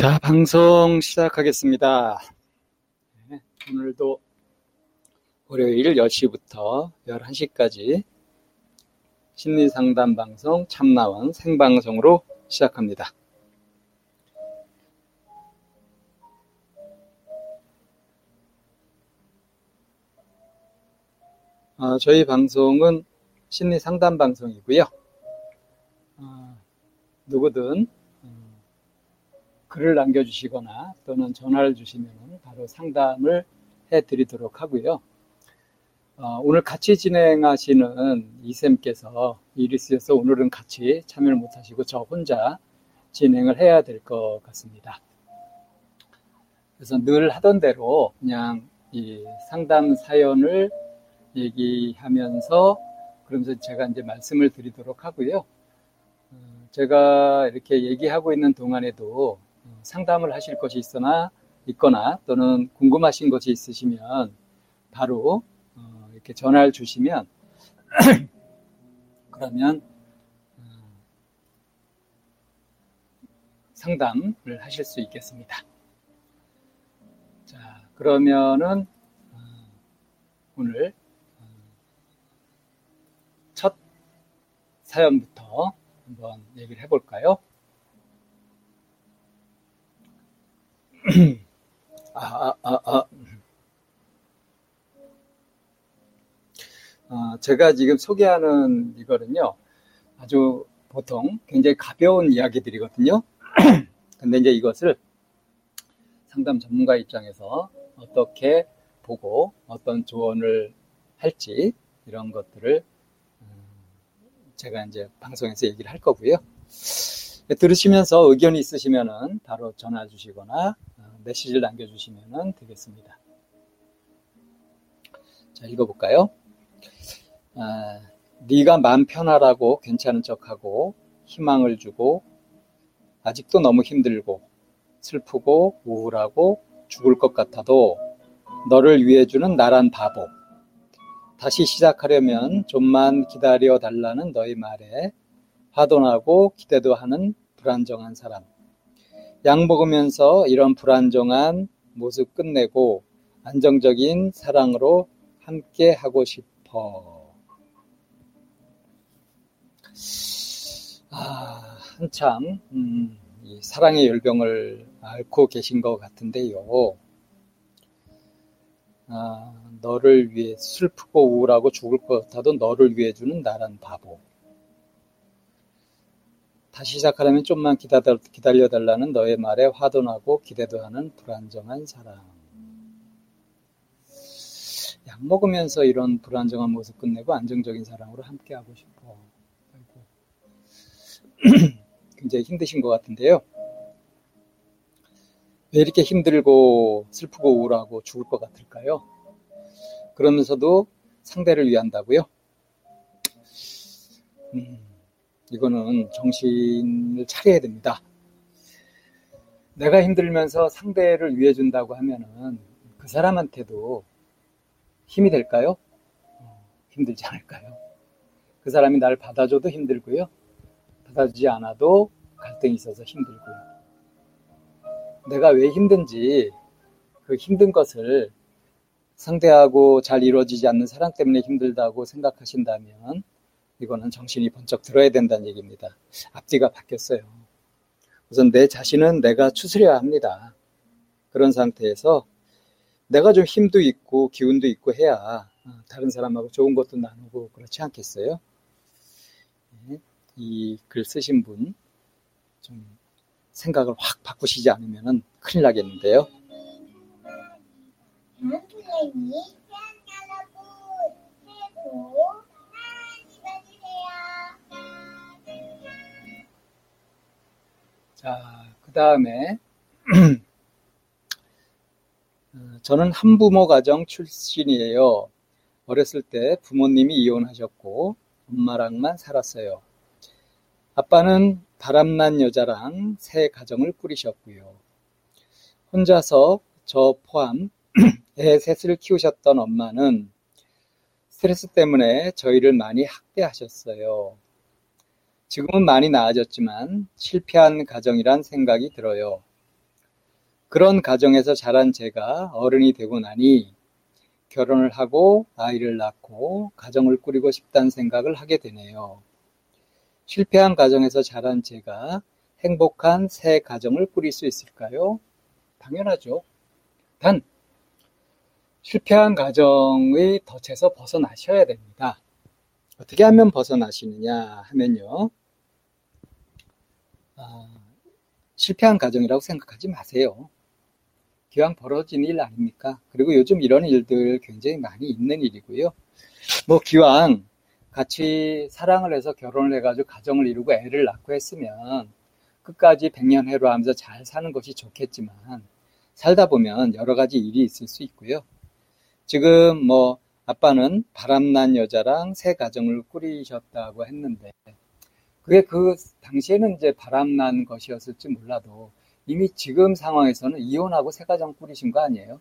자, 방송 시작하겠습니다. 네, 오늘도 월요일 10시부터 11시까지 심리상담 방송 참나원 생방송으로 시작합니다. 어, 저희 방송은 심리상담 방송이고요. 어, 누구든 글을 남겨주시거나 또는 전화를 주시면 바로 상담을 해드리도록 하고요. 어, 오늘 같이 진행하시는 이쌤께서 있어서 오늘은 같이 참여를 못하시고 저 혼자 진행을 해야 될 것 같습니다. 그래서 늘 하던 대로 그냥 이 상담 사연을 얘기하면서 그러면서 제가 이제 말씀을 드리도록 하고요. 어, 제가 이렇게 얘기하고 있는 동안에도 상담을 하실 것이 있거나 있거나 또는 궁금하신 것이 있으시면 바로 어, 이렇게 전화를 주시면 그러면 어, 상담을 하실 수 있겠습니다. 자, 그러면은 어, 오늘 첫 사연부터 한번 얘기를 해볼까요? 아, 아, 아, 아. 제가 지금 소개하는 이거는요, 아주 보통 굉장히 가벼운 이야기들이거든요. 근데 이제 이것을 상담 전문가 입장에서 어떻게 보고 어떤 조언을 할지 이런 것들을 음, 제가 이제 방송에서 얘기를 할 거고요. 들으시면서 의견이 있으시면 바로 전화 주시거나 어, 메시지를 남겨주시면 되겠습니다. 자, 읽어볼까요? 아, 네가 마음 편하라고 괜찮은 척하고 희망을 주고 아직도 너무 힘들고 슬프고 우울하고 죽을 것 같아도 너를 위해 주는 나란 바보. 다시 시작하려면 좀만 기다려 달라는 너의 말에 화도나고 기대도 하는 불안정한 사람. 약 먹으면서 이런 불안정한 모습 끝내고 안정적인 사랑으로 함께 하고 싶어. 아, 한참, 음, 사랑의 열병을 앓고 계신 것 같은데요. 아, 너를 위해 슬프고 우울하고 죽을 것 같아도 너를 위해 주는 나란 바보. 다시 시작하려면 좀만 기다려, 달라는 너의 말에 화도 나고 기대도 하는 불안정한 사랑. 약 먹으면서 이런 불안정한 모습 끝내고 안정적인 사랑으로 함께하고 싶어. 굉장히 힘드신 것 같은데요. 왜 이렇게 힘들고 슬프고 우울하고 죽을 것 같을까요? 그러면서도 상대를 위한다고요? 음. 이거는 정신을 차려야 됩니다. 내가 힘들면서 상대를 위해 준다고 하면은 그 사람한테도 힘이 될까요? 어, 힘들지 않을까요? 그 사람이 날 받아줘도 힘들고요. 받아주지 않아도 갈등이 있어서 힘들고요. 내가 왜 힘든지 그 힘든 것을 상대하고 잘 이루어지지 않는 사랑 때문에 힘들다고 생각하신다면 이거는 정신이 번쩍 들어야 된다는 얘기입니다. 앞뒤가 바뀌었어요. 우선 내 자신은 내가 추스려야 합니다. 그런 상태에서 내가 좀 힘도 있고 기운도 있고 해야 어, 다른 사람하고 좋은 것도 나누고 그렇지 않겠어요? 네, 이글 쓰신 분 좀 생각을 확 바꾸시지 않으면 큰일 나겠는데요. 자, 그 다음에, 어, 저는 한부모 가정 출신이에요. 어렸을 때 부모님이 이혼하셨고, 엄마랑만 살았어요. 아빠는 바람난 여자랑 새 가정을 꾸리셨고요. 혼자서 저 포함 애 셋을 키우셨던 엄마는 스트레스 때문에 저희를 많이 학대하셨어요. 지금은 많이 나아졌지만 실패한 가정이란 생각이 들어요. 그런 가정에서 자란 제가 어른이 되고 나니 결혼을 하고 아이를 낳고 가정을 꾸리고 싶다는 생각을 하게 되네요. 실패한 가정에서 자란 제가 행복한 새 가정을 꾸릴 수 있을까요? 당연하죠. 단, 실패한 가정의 덫에서 벗어나셔야 됩니다. 어떻게 하면 벗어나시느냐 하면요. 아, 실패한 가정이라고 생각하지 마세요. 기왕 벌어진 일 아닙니까? 그리고 요즘 이런 일들 굉장히 많이 있는 일이고요. 뭐 기왕 같이 사랑을 해서 결혼을 해가지고 가정을 이루고 애를 낳고 했으면 끝까지 백년해로 하면서 잘 사는 것이 좋겠지만 살다 보면 여러 가지 일이 있을 수 있고요. 지금 뭐 아빠는 바람난 여자랑 새 가정을 꾸리셨다고 했는데 그게 그 당시에는 이제 바람난 것이었을지 몰라도 이미 지금 상황에서는 이혼하고 새 가정 꾸리신 거 아니에요?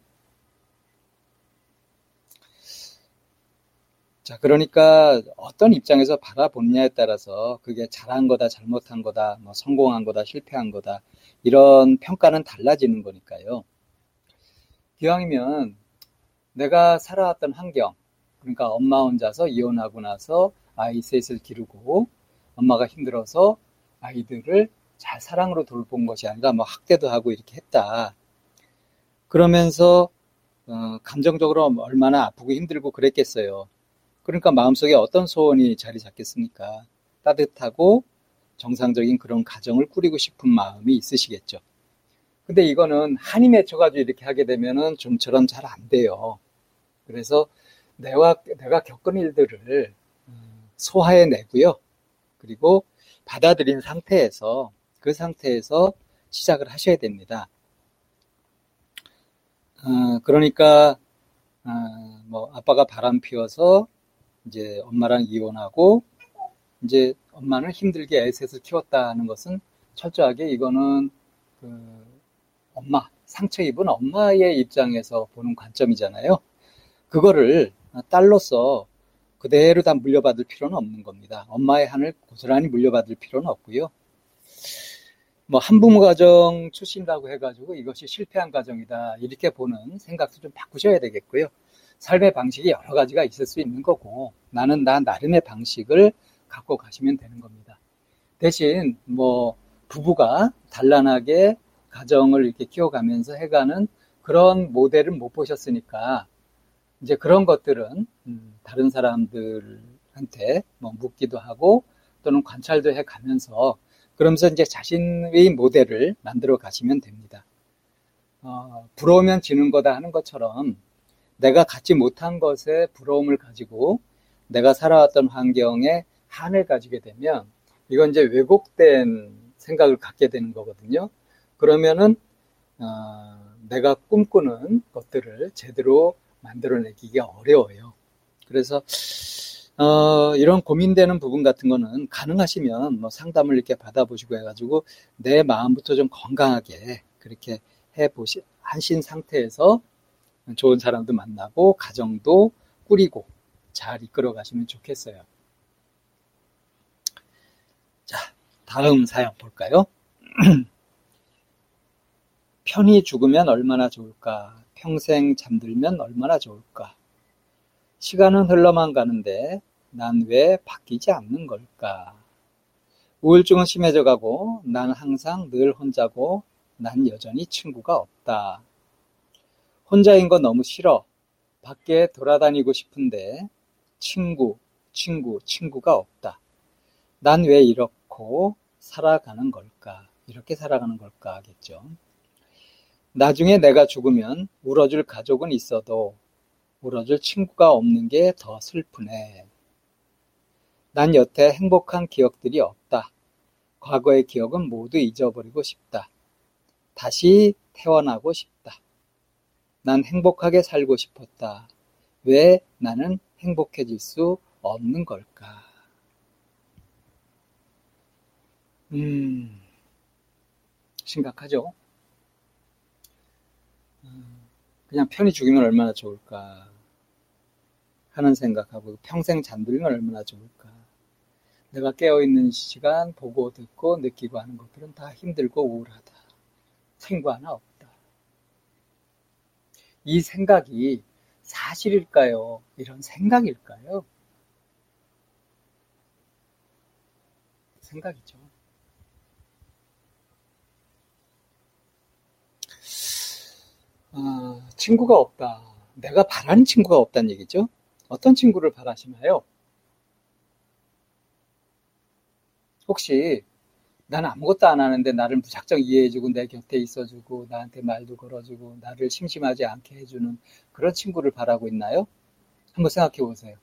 자, 그러니까 어떤 입장에서 바라보느냐에 따라서 그게 잘한 거다, 잘못한 거다, 뭐 성공한 거다, 실패한 거다, 이런 평가는 달라지는 거니까요. 기왕이면 내가 살아왔던 환경, 그러니까 엄마 혼자서 이혼하고 나서 아이 셋을 기르고 엄마가 힘들어서 아이들을 잘 사랑으로 돌본 것이 아니라 뭐 학대도 하고 이렇게 했다. 그러면서 어, 감정적으로 얼마나 아프고 힘들고 그랬겠어요. 그러니까 마음속에 어떤 소원이 자리 잡겠습니까? 따뜻하고 정상적인 그런 가정을 꾸리고 싶은 마음이 있으시겠죠. 근데 이거는 한이 맺혀가지고 이렇게 하게 되면은 좀처럼 잘 안 돼요. 그래서 내가, 내가 겪은 일들을 음, 소화해 내고요. 그리고 받아들인 상태에서 그 상태에서 시작을 하셔야 됩니다. 어, 그러니까 어, 뭐 아빠가 바람 피워서 이제 엄마랑 이혼하고 이제 엄마는 힘들게 애 셋을 키웠다는 것은 철저하게 이거는 그 엄마 상처 입은 엄마의 입장에서 보는 관점이잖아요. 그거를 딸로서 그대로 다 물려받을 필요는 없는 겁니다. 엄마의 한을 고스란히 물려받을 필요는 없고요. 뭐 한부모 가정 출신이라고 해가지고 이것이 실패한 가정이다 이렇게 보는 생각도 좀 바꾸셔야 되겠고요. 삶의 방식이 여러 가지가 있을 수 있는 거고 나는 나 나름의 방식을 갖고 가시면 되는 겁니다. 대신 뭐 부부가 단란하게 가정을 이렇게 키워가면서 해가는 그런 모델을 못 보셨으니까 이제 그런 것들은 음, 다른 사람들한테 뭐 묻기도 하고 또는 관찰도 해 가면서 그러면서 이제 자신의 모델을 만들어 가시면 됩니다. 어, 부러우면 지는 거다 하는 것처럼 내가 갖지 못한 것에 부러움을 가지고 내가 살아왔던 환경에 한을 가지게 되면 이건 이제 왜곡된 생각을 갖게 되는 거거든요. 그러면은 어, 내가 꿈꾸는 것들을 제대로 만들어내기가 어려워요. 그래서 어, 이런 고민되는 부분 같은 거는 가능하시면 뭐 상담을 이렇게 받아보시고 해가지고 내 마음부터 좀 건강하게 그렇게 해보시 하신 상태에서 좋은 사람도 만나고 가정도 꾸리고 잘 이끌어 가시면 좋겠어요. 자, 다음 사연 볼까요? 편히 죽으면 얼마나 좋을까? 평생 잠들면 얼마나 좋을까? 시간은 흘러만 가는데 난 왜 바뀌지 않는 걸까? 우울증은 심해져 가고 난 항상 늘 혼자고 난 여전히 친구가 없다. 혼자인 거 너무 싫어. 밖에 돌아다니고 싶은데 친구, 친구, 친구가 없다. 난 왜 이렇고 살아가는 걸까? 이렇게 살아가는 걸까 하겠죠. 나중에 내가 죽으면 울어줄 가족은 있어도 울어줄 친구가 없는 게 더 슬프네. 난 여태 행복한 기억들이 없다. 과거의 기억은 모두 잊어버리고 싶다. 다시 태어나고 싶다. 난 행복하게 살고 싶었다. 왜 나는 행복해질 수 없는 걸까? 음, 심각하죠? 음, 그냥 편히 죽이면 얼마나 좋을까 하는 생각하고 평생 잠들면 얼마나 좋을까. 내가 깨어있는 시간 보고 듣고 느끼고 하는 것들은 다 힘들고 우울하다. 친구 하나 없다. 이 생각이 사실일까요? 이런 생각일까요? 생각이죠. 아, 친구가 없다. 내가 바라는 친구가 없다는 얘기죠. 어떤 친구를 바라시나요? 혹시 나는 아무것도 안 하는데 나를 무작정 이해해주고 내 곁에 있어주고 나한테 말도 걸어주고 나를 심심하지 않게 해주는 그런 친구를 바라고 있나요? 한번 생각해 보세요.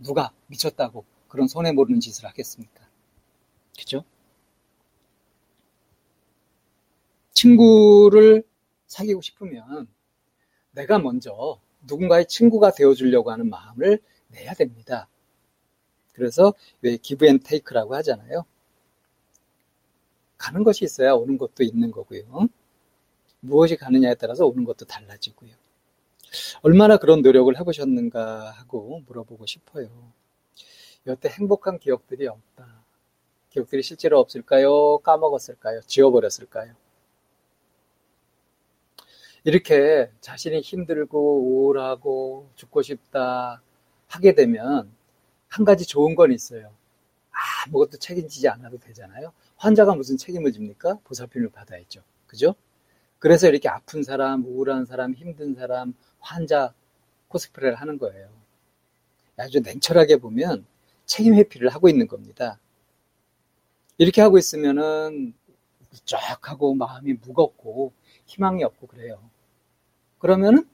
누가 미쳤다고 그런 손해 모르는 짓을 하겠습니까? 그죠? 친구를 사귀고 싶으면 내가 먼저 누군가의 친구가 되어주려고 하는 마음을 내야 됩니다. 그래서 왜 give and take라고 하잖아요. 가는 것이 있어야 오는 것도 있는 거고요. 무엇이 가느냐에 따라서 오는 것도 달라지고요. 얼마나 그런 노력을 해보셨는가 하고 물어보고 싶어요. 여태 행복한 기억들이 없다. 기억들이 실제로 없을까요? 까먹었을까요? 지워버렸을까요? 이렇게 자신이 힘들고 우울하고 죽고 싶다 하게 되면 한 가지 좋은 건 있어요. 아무것도 책임지지 않아도 되잖아요. 환자가 무슨 책임을 집니까? 보살핌을 받아야죠. 그죠? 그래서 이렇게 아픈 사람, 우울한 사람, 힘든 사람, 환자 코스프레를 하는 거예요. 아주 냉철하게 보면 책임 회피를 하고 있는 겁니다. 이렇게 하고 있으면은 쫙하고 마음이 무겁고 희망이 없고 그래요. 그러면은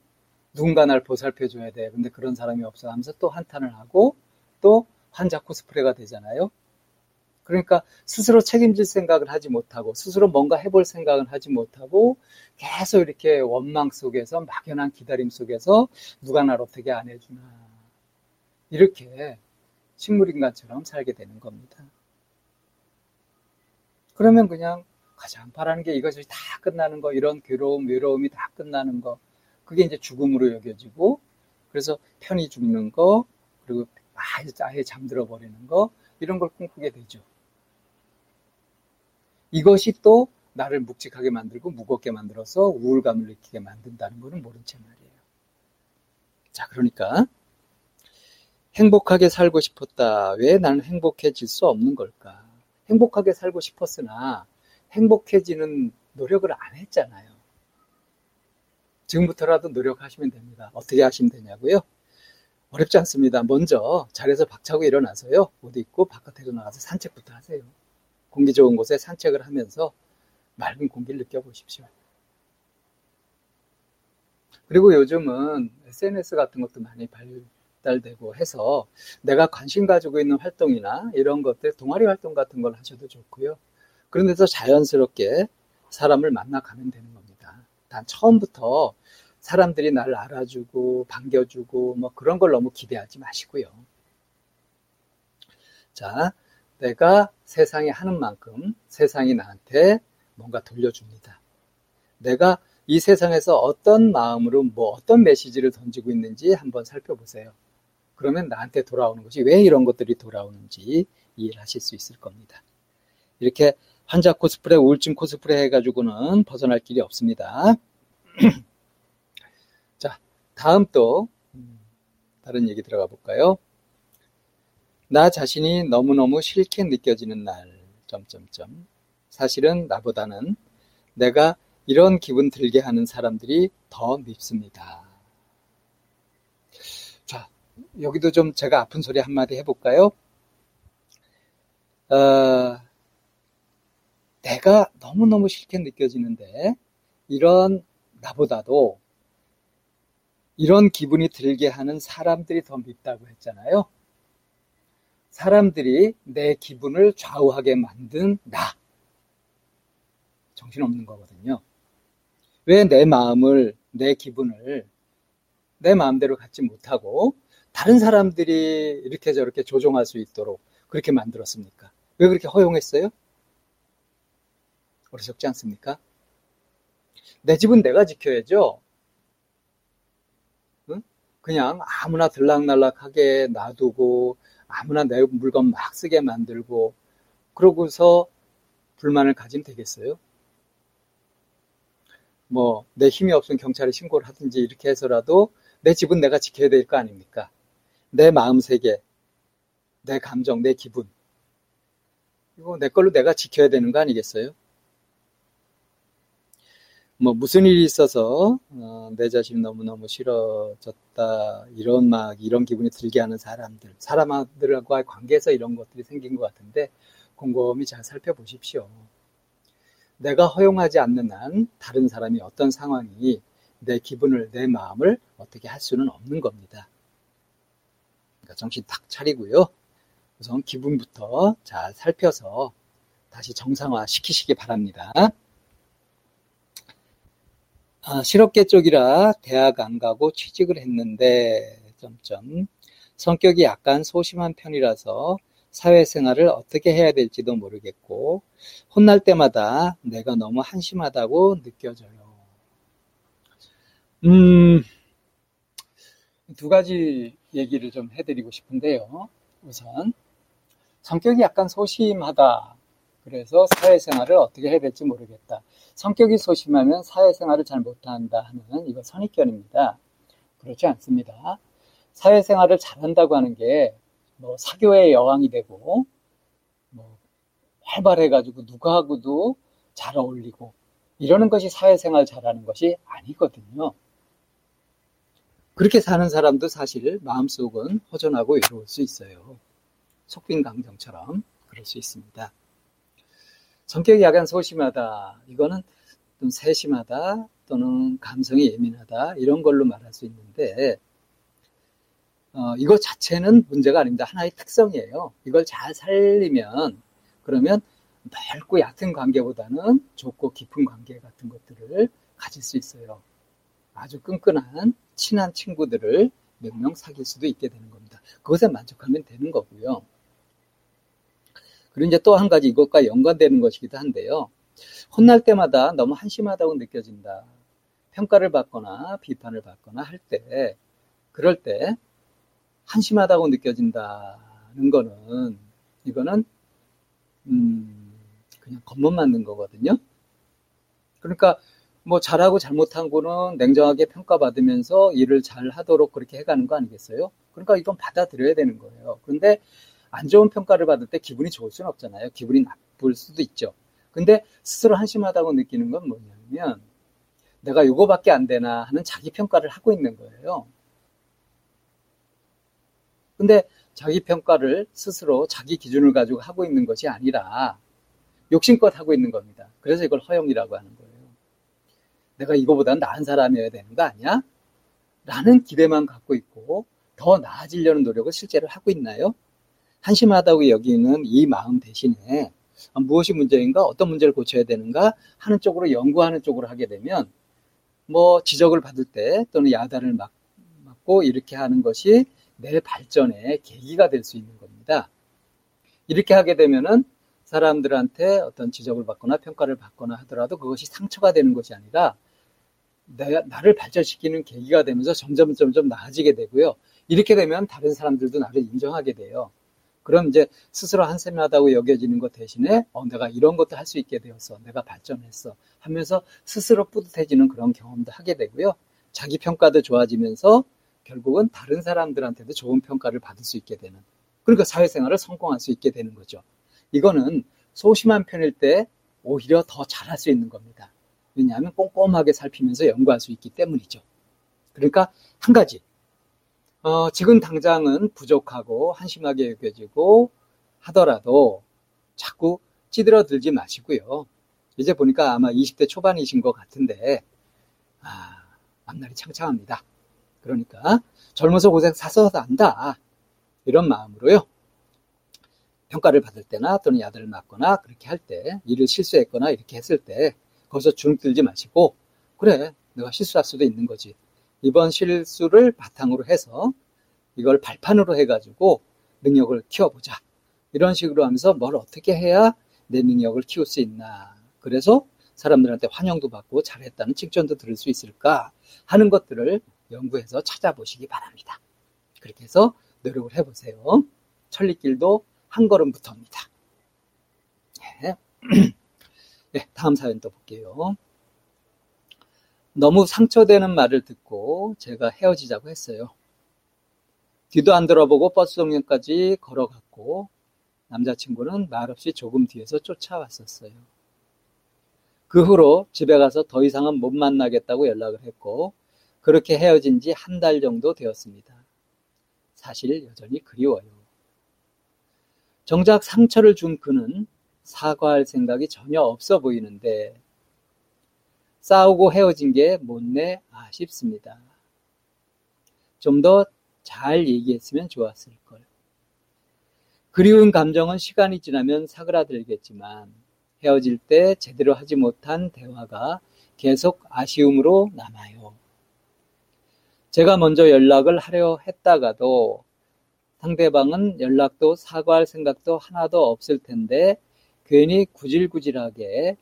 누군가 날 보살펴 줘야 돼. 근데 그런 사람이 없어 하면서 또 한탄을 하고 또 환자 코스프레가 되잖아요. 그러니까 스스로 책임질 생각을 하지 못하고 스스로 뭔가 해볼 생각을 하지 못하고 계속 이렇게 원망 속에서 막연한 기다림 속에서 누가 날 어떻게 안 해주나 이렇게 식물인간처럼 살게 되는 겁니다. 그러면 그냥 가장 바라는 게 이것이 다 끝나는 거 이런 괴로움 외로움이 다 끝나는 거 그게 이제 죽음으로 여겨지고 그래서 편히 죽는 거 그리고 아예 잠들어 버리는 거 이런 걸 꿈꾸게 되죠. 이것이 또 나를 묵직하게 만들고 무겁게 만들어서 우울감을 느끼게 만든다는 것은 모른 채 말이에요. 자, 그러니까 행복하게 살고 싶었다. 왜 나는 행복해질 수 없는 걸까? 행복하게 살고 싶었으나 행복해지는 노력을 안 했잖아요. 지금부터라도 노력하시면 됩니다. 어떻게 하시면 되냐고요? 어렵지 않습니다. 먼저 자리에서 박차고 일어나서요. 옷 입고 바깥으로 나가서 산책부터 하세요. 공기 좋은 곳에 산책을 하면서 맑은 공기를 느껴보십시오. 그리고 요즘은 SNS 같은 것도 많이 발달되고 해서 내가 관심 가지고 있는 활동이나 이런 것들, 동아리 활동 같은 걸 하셔도 좋고요. 그런 데서 자연스럽게 사람을 만나가면 되는 겁니다. 단 처음부터 사람들이 나를 알아주고 반겨주고 뭐 그런 걸 너무 기대하지 마시고요. 자, 내가 세상에 하는 만큼 세상이 나한테 뭔가 돌려줍니다. 내가 이 세상에서 어떤 마음으로 뭐 어떤 메시지를 던지고 있는지 한번 살펴보세요. 그러면 나한테 돌아오는 것이 왜 이런 것들이 돌아오는지 이해를 하실 수 있을 겁니다. 이렇게 환자 코스프레, 우울증 코스프레 해가지고는 벗어날 길이 없습니다. 자, 다음 또 다른 얘기 들어가 볼까요? 나 자신이 너무너무 싫게 느껴지는 날, 점점점. 사실은 나보다는 내가 이런 기분 들게 하는 사람들이 더 밉습니다. 자, 여기도 좀 제가 아픈 소리 한마디 해볼까요? 어, 내가 너무너무 싫게 느껴지는데, 이런 나보다도 이런 기분이 들게 하는 사람들이 더 밉다고 했잖아요. 사람들이 내 기분을 좌우하게 만든 나. 정신없는 거거든요. 왜 내 마음을, 내 기분을 내 마음대로 갖지 못하고 다른 사람들이 이렇게 저렇게 조종할 수 있도록 그렇게 만들었습니까? 왜 그렇게 허용했어요? 어리석지 않습니까? 내 집은 내가 지켜야죠. 응? 그냥 아무나 들락날락하게 놔두고 아무나 내 물건 막 쓰게 만들고 그러고서 불만을 가지면 되겠어요? 뭐 내 힘이 없으면 경찰에 신고를 하든지 이렇게 해서라도 내 집은 내가 지켜야 될 거 아닙니까? 내 마음 세계, 내 감정, 내 기분. 이거 내 걸로 내가 지켜야 되는 거 아니겠어요? 뭐 무슨 일이 있어서 어, 내 자신이 너무너무 싫어졌다 이런 막 이런 기분이 들게 하는 사람들 사람들과의 관계에서 이런 것들이 생긴 것 같은데 곰곰이 잘 살펴보십시오. 내가 허용하지 않는 한 다른 사람이 어떤 상황이 내 기분을 내 마음을 어떻게 할 수는 없는 겁니다. 그러니까 정신 딱 차리고요. 우선 기분부터 잘 살펴서 다시 정상화 시키시기 바랍니다. 아, 실업계 쪽이라 대학 안 가고 취직을 했는데 점점 성격이 약간 소심한 편이라서 사회생활을 어떻게 해야 될지도 모르겠고 혼날 때마다 내가 너무 한심하다고 느껴져요. 음, 두 가지 얘기를 좀 해드리고 싶은데요. 우선 성격이 약간 소심하다. 그래서 사회생활을 어떻게 해야 될지 모르겠다. 성격이 소심하면 사회생활을 잘 못한다 하는 이거 선입견입니다. 그렇지 않습니다. 사회생활을 잘한다고 하는 게 뭐 사교의 여왕이 되고 뭐 활발해가지고 누구하고도 잘 어울리고 이러는 것이 사회생활 잘하는 것이 아니거든요. 그렇게 사는 사람도 사실 마음속은 허전하고 외로울 수 있어요. 속빈강정처럼 그럴 수 있습니다. 성격이 약간 소심하다. 이거는 좀 세심하다 또는 감성이 예민하다 이런 걸로 말할 수 있는데 어, 이거 자체는 문제가 아닙니다. 하나의 특성이에요. 이걸 잘 살리면 그러면 넓고 얕은 관계보다는 좁고 깊은 관계 같은 것들을 가질 수 있어요. 아주 끈끈한 친한 친구들을 몇 명 사귈 수도 있게 되는 겁니다. 그것에 만족하면 되는 거고요. 그리고 이제 또 한 가지 이것과 연관되는 것이기도 한데요. 혼날 때마다 너무 한심하다고 느껴진다. 평가를 받거나 비판을 받거나 할 때, 그럴 때 한심하다고 느껴진다는 거는, 이거는, 음, 그냥 겉멋 맞는 거거든요. 그러니까 뭐 잘하고 잘못한 거는 냉정하게 평가받으면서 일을 잘 하도록 그렇게 해가는 거 아니겠어요? 그러니까 이건 받아들여야 되는 거예요. 그런데 안 좋은 평가를 받을 때 기분이 좋을 수는 없잖아요. 기분이 나쁠 수도 있죠. 근데 스스로 한심하다고 느끼는 건 뭐냐면 내가 이거밖에 안 되나 하는 자기 평가를 하고 있는 거예요. 근데 자기 평가를 스스로 자기 기준을 가지고 하고 있는 것이 아니라 욕심껏 하고 있는 겁니다. 그래서 이걸 허용이라고 하는 거예요. 내가 이거보다 나은 사람이어야 되는 거 아니야? 라는 기대만 갖고 있고 더 나아지려는 노력을 실제로 하고 있나요? 한심하다고 여기는 이 마음 대신에 무엇이 문제인가, 어떤 문제를 고쳐야 되는가 하는 쪽으로 연구하는 쪽으로 하게 되면 뭐 지적을 받을 때 또는 야단을 맞고 이렇게 하는 것이 내 발전의 계기가 될 수 있는 겁니다. 이렇게 하게 되면은 사람들한테 어떤 지적을 받거나 평가를 받거나 하더라도 그것이 상처가 되는 것이 아니라 내가 나를 발전시키는 계기가 되면서 점점 점점 나아지게 되고요. 이렇게 되면 다른 사람들도 나를 인정하게 돼요. 그럼 이제 스스로 한심하다고 여겨지는 것 대신에 어, 내가 이런 것도 할 수 있게 되었어. 내가 발전했어. 하면서 스스로 뿌듯해지는 그런 경험도 하게 되고요. 자기 평가도 좋아지면서 결국은 다른 사람들한테도 좋은 평가를 받을 수 있게 되는. 그러니까 사회생활을 성공할 수 있게 되는 거죠. 이거는 소심한 편일 때 오히려 더 잘할 수 있는 겁니다. 왜냐하면 꼼꼼하게 살피면서 연구할 수 있기 때문이죠. 그러니까 한 가지 어, 지금 당장은 부족하고 한심하게 여겨지고 하더라도 자꾸 찌들어들지 마시고요. 이제 보니까 아마 20대 초반이신 것 같은데, 아, 앞날이 창창합니다. 그러니까 젊어서 고생 사서 안다. 이런 마음으로요. 평가를 받을 때나 또는 야단을 맞거나 그렇게 할 때, 일을 실수했거나 이렇게 했을 때, 거기서 주눅 들지 마시고, 그래, 내가 실수할 수도 있는 거지. 이번 실수를 바탕으로 해서 이걸 발판으로 해가지고 능력을 키워보자. 이런 식으로 하면서 뭘 어떻게 해야 내 능력을 키울 수 있나. 그래서 사람들한테 환영도 받고 잘했다는 칭찬도 들을 수 있을까 하는 것들을 연구해서 찾아보시기 바랍니다. 그렇게 해서 노력을 해보세요. 천리길도 한 걸음부터입니다. 네. 네, 다음 사연 또 볼게요. 너무 상처되는 말을 듣고 제가 헤어지자고 했어요. 뒤도 안 들어보고 버스 정류까지 걸어갔고 남자친구는 말없이 조금 뒤에서 쫓아왔었어요. 그 후로 집에 가서 더 이상은 못 만나겠다고 연락을 했고 그렇게 헤어진 지 한 달 정도 되었습니다. 사실 여전히 그리워요. 정작 상처를 준 그는 사과할 생각이 전혀 없어 보이는데 싸우고 헤어진 게 못내 아쉽습니다. 좀 더 잘 얘기했으면 좋았을 걸. 그리운 감정은 시간이 지나면 사그라들겠지만 헤어질 때 제대로 하지 못한 대화가 계속 아쉬움으로 남아요. 제가 먼저 연락을 하려 했다가도 상대방은 연락도 사과할 생각도 하나도 없을 텐데 괜히 구질구질하게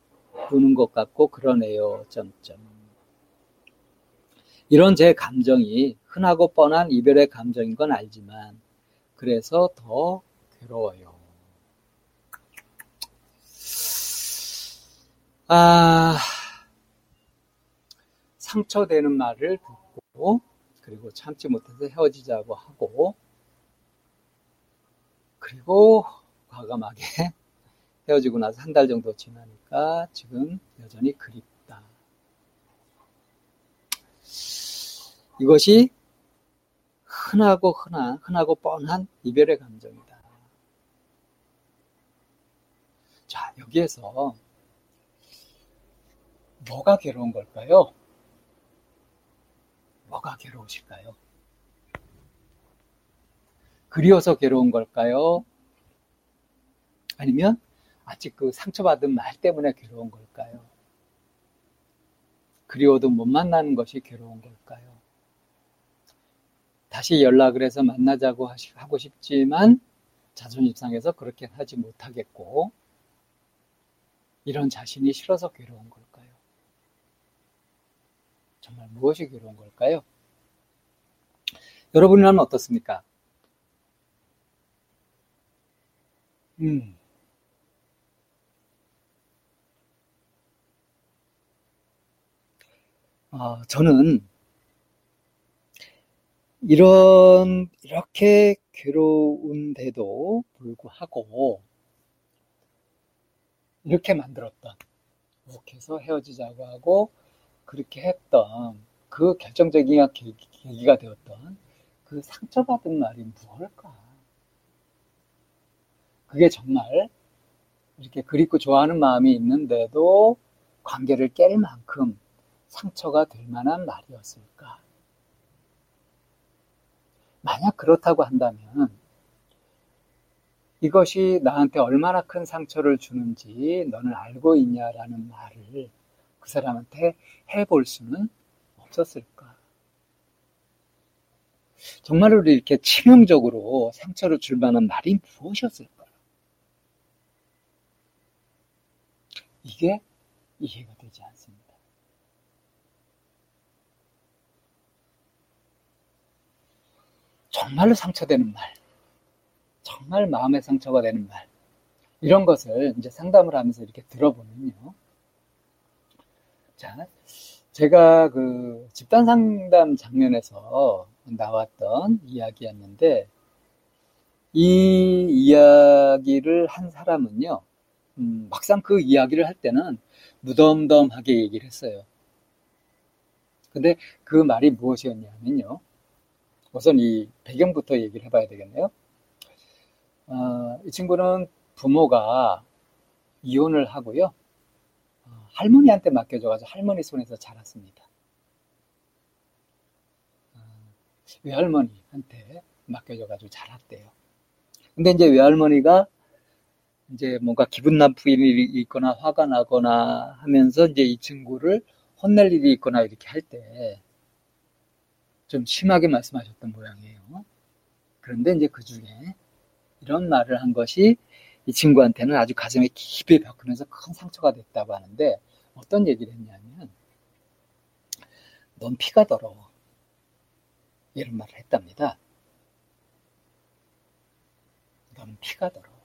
구는 것 같고 그러네요. 점점. 이런 제 감정이 흔하고 뻔한 이별의 감정인 건 알지만 그래서 더 괴로워요. 아, 상처되는 말을 듣고 그리고 참지 못해서 헤어지자고 하고 그리고 과감하게 헤어지고 나서 한 달 정도 지나니까 지금 여전히 그립다. 이것이 흔하고 흔한, 흔하고 뻔한 이별의 감정이다. 자, 여기에서 뭐가 괴로운 걸까요? 뭐가 괴로우실까요? 그리워서 괴로운 걸까요? 아니면 아직 그 상처받은 말 때문에 괴로운 걸까요? 그리워도 못 만나는 것이 괴로운 걸까요? 다시 연락을 해서 만나자고 하고 싶지만 자존심 상해서 그렇게 하지 못하겠고 이런 자신이 싫어서 괴로운 걸까요? 정말 무엇이 괴로운 걸까요? 여러분이라면 어떻습니까? 음. 어, 저는 이런, 이렇게 괴로운데도 불구하고 이렇게 만들었던, 욱해서 헤어지자고 하고 그렇게 했던 그 결정적인 계기가 되었던 그 상처받은 말이 무엇일까? 그게 정말 이렇게 그립고 좋아하는 마음이 있는데도 관계를 깰 만큼 상처가 될 만한 말이었을까? 만약 그렇다고 한다면 이것이 나한테 얼마나 큰 상처를 주는지 너는 알고 있냐라는 말을 그 사람한테 해볼 수는 없었을까? 정말로 이렇게 치명적으로 상처를 줄 만한 말이 무엇이었을까? 이게 이해가 되지 않습니다. 정말로 상처되는 말, 정말 마음의 상처가 되는 말, 이런 것을 이제 상담을 하면서 이렇게 들어보면요. 자, 제가 그 집단 상담 장면에서 나왔던 이야기였는데, 이 이야기를 한 사람은요, 음, 막상 그 이야기를 할 때는 무덤덤하게 얘기를 했어요. 근데 그 말이 무엇이었냐면요. 우선 이 배경부터 얘기를 해봐야 되겠네요. 어, 이 친구는 부모가 이혼을 하고요. 어, 할머니한테 맡겨줘가지고 할머니 손에서 자랐습니다. 어, 외할머니한테 맡겨줘가지고 자랐대요. 근데 이제 외할머니가 이제 뭔가 기분 나쁜 일이 있거나 화가 나거나 하면서 이제 이 친구를 혼낼 일이 있거나 이렇게 할 때 좀 심하게 말씀하셨던 모양이에요. 그런데 이제 그 중에 이런 말을 한 것이 이 친구한테는 아주 가슴에 깊이 박히면서 큰 상처가 됐다고 하는데 어떤 얘기를 했냐면 넌 피가 더러워. 이런 말을 했답니다. 넌 피가 더러워.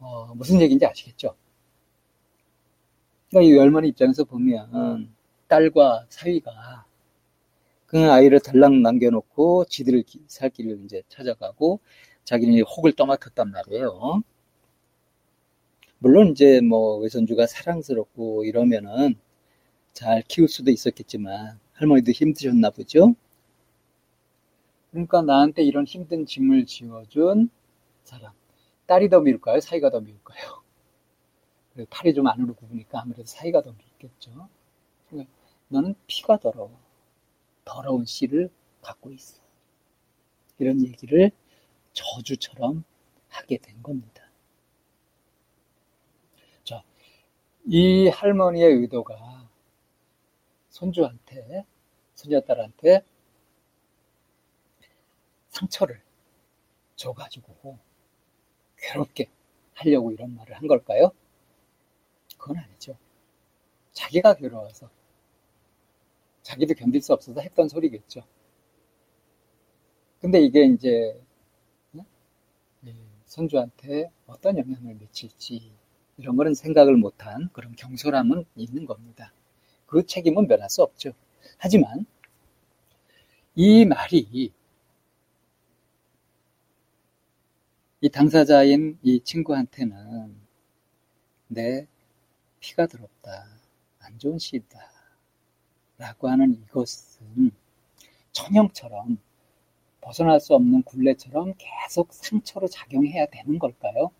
어, 어, 무슨 얘기인지 아시겠죠? 그러니까 이 외할머니 입장에서 보면 딸과 사위가 그 아이를 달랑 남겨놓고 지들 살 길을 이제 찾아가고 자기는 혹을 떠맡았단 말이에요. 물론 이제 뭐 외손주가 사랑스럽고 이러면은 잘 키울 수도 있었겠지만 할머니도 힘드셨나 보죠. 그러니까 나한테 이런 힘든 짐을 지어준 사람 딸이 더 미울까요? 사이가 더 미울까요? 팔이 좀 안으로 굽으니까 아무래도 사이가 더. 그러니까 너는 피가 더러워. 더러운 씨를 갖고 있어. 이런 얘기를 저주처럼 하게 된 겁니다. 자, 이 할머니의 의도가 손주한테, 손녀딸한테 상처를 줘가지고 괴롭게 하려고 이런 말을 한 걸까요? 그건 아니죠. 자기가 괴로워서 자기도 견딜 수 없어서 했던 소리겠죠. 근데 이게 이제 선주한테 어떤 영향을 미칠지 이런 거는 생각을 못한 그런 경솔함은 있는 겁니다. 그 책임은 면할 수 없죠. 하지만 이 말이 이 당사자인 이 친구한테는 내 피가 더럽다. 안 좋은 시다. 라고 하는 이것은 천형처럼 벗어날 수 없는 굴레처럼 계속 상처로 작용해야 되는 걸까요?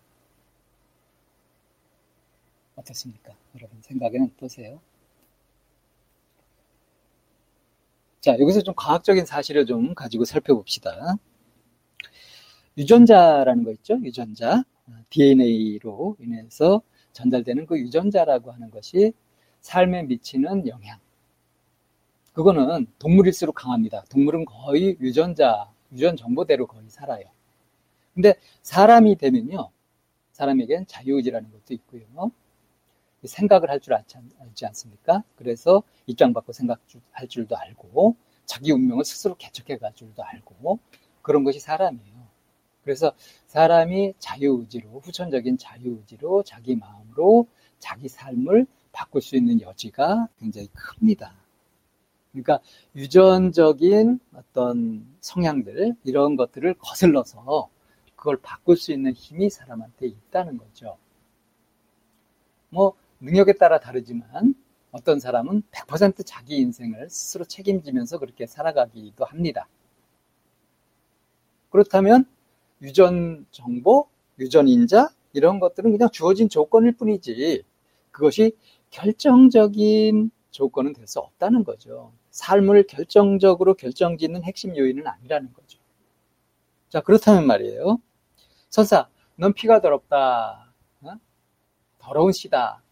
어떻습니까? 여러분 생각에는 어떠세요? 자, 여기서 좀 과학적인 사실을 좀 가지고 살펴봅시다. 유전자라는 거 있죠? 유전자. DNA로 인해서 전달되는 그 유전자라고 하는 것이 삶에 미치는 영향. 그거는 동물일수록 강합니다. 동물은 거의 유전자, 유전 정보대로 거의 살아요. 근데 사람이 되면요. 사람에겐 자유의지라는 것도 있고요. 생각을 할 줄 알지 않습니까? 그래서 입장 받고 생각할 줄도 알고 자기 운명을 스스로 개척해 갈 줄도 알고 그런 것이 사람이에요. 그래서 사람이 자유의지로, 후천적인 자유의지로 자기 마음으로 자기 삶을 바꿀 수 있는 여지가 굉장히 큽니다. 그러니까 유전적인 어떤 성향들, 이런 것들을 거슬러서 그걸 바꿀 수 있는 힘이 사람한테 있다는 거죠. 뭐, 능력에 따라 다르지만 어떤 사람은 100% 자기 인생을 스스로 책임지면서 그렇게 살아가기도 합니다. 그렇다면 유전 정보, 유전 인자 이런 것들은 그냥 주어진 조건일 뿐이지 그것이 결정적인 조건은 될 수 없다는 거죠. 삶을 결정적으로 결정짓는 핵심 요인은 아니라는 거죠. 자, 그렇다면 말이에요. 선사, 넌 피가 더럽다. 어? 더러운 시다.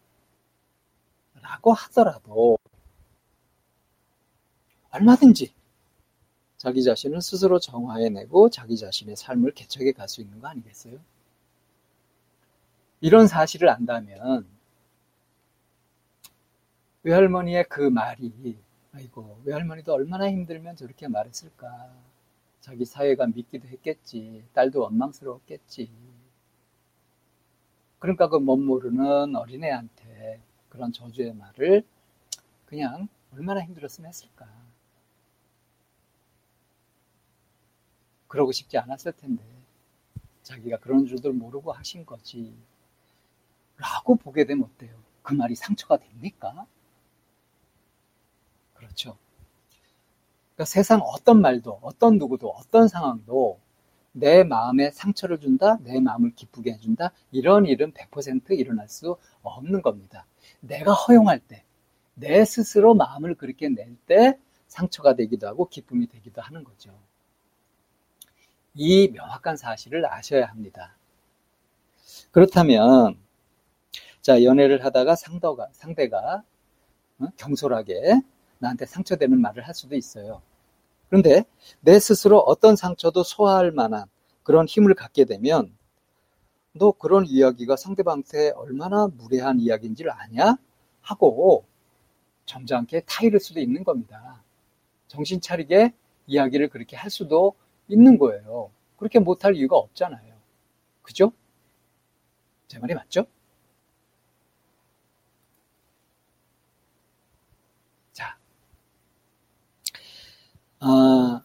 라고 하더라도 얼마든지 자기 자신을 스스로 정화해내고 자기 자신의 삶을 개척해 갈 수 있는 거 아니겠어요? 이런 사실을 안다면 외할머니의 그 말이 아이고 외할머니도 얼마나 힘들면 저렇게 말했을까? 자기 사회가 믿기도 했겠지 딸도 원망스러웠겠지. 그러니까 그 못 모르는 어린애한테 그런 저주의 말을 그냥 얼마나 힘들었으면 했을까 그러고 싶지 않았을 텐데 자기가 그런 줄도 모르고 하신 거지 라고 보게 되면 어때요? 그 말이 상처가 됩니까? 그렇죠. 그러니까 세상 어떤 말도 어떤 누구도 어떤 상황도 내 마음에 상처를 준다, 내 마음을 기쁘게 해준다, 이런 일은 100% 일어날 수 없는 겁니다. 내가 허용할 때, 내 스스로 마음을 그렇게 낼 때 상처가 되기도 하고 기쁨이 되기도 하는 거죠. 이 명확한 사실을 아셔야 합니다. 그렇다면, 자, 연애를 하다가 상대가, 상대가 어? 경솔하게 나한테 상처되는 말을 할 수도 있어요. 그런데 내 스스로 어떤 상처도 소화할 만한 그런 힘을 갖게 되면 너 그런 이야기가 상대방한테 얼마나 무례한 이야기인지를 아냐? 하고 점잖게 타이를 수도 있는 겁니다. 정신 차리게 이야기를 그렇게 할 수도 있는 거예요. 그렇게 못할 이유가 없잖아요. 그죠? 제 말이 맞죠? 자, 아,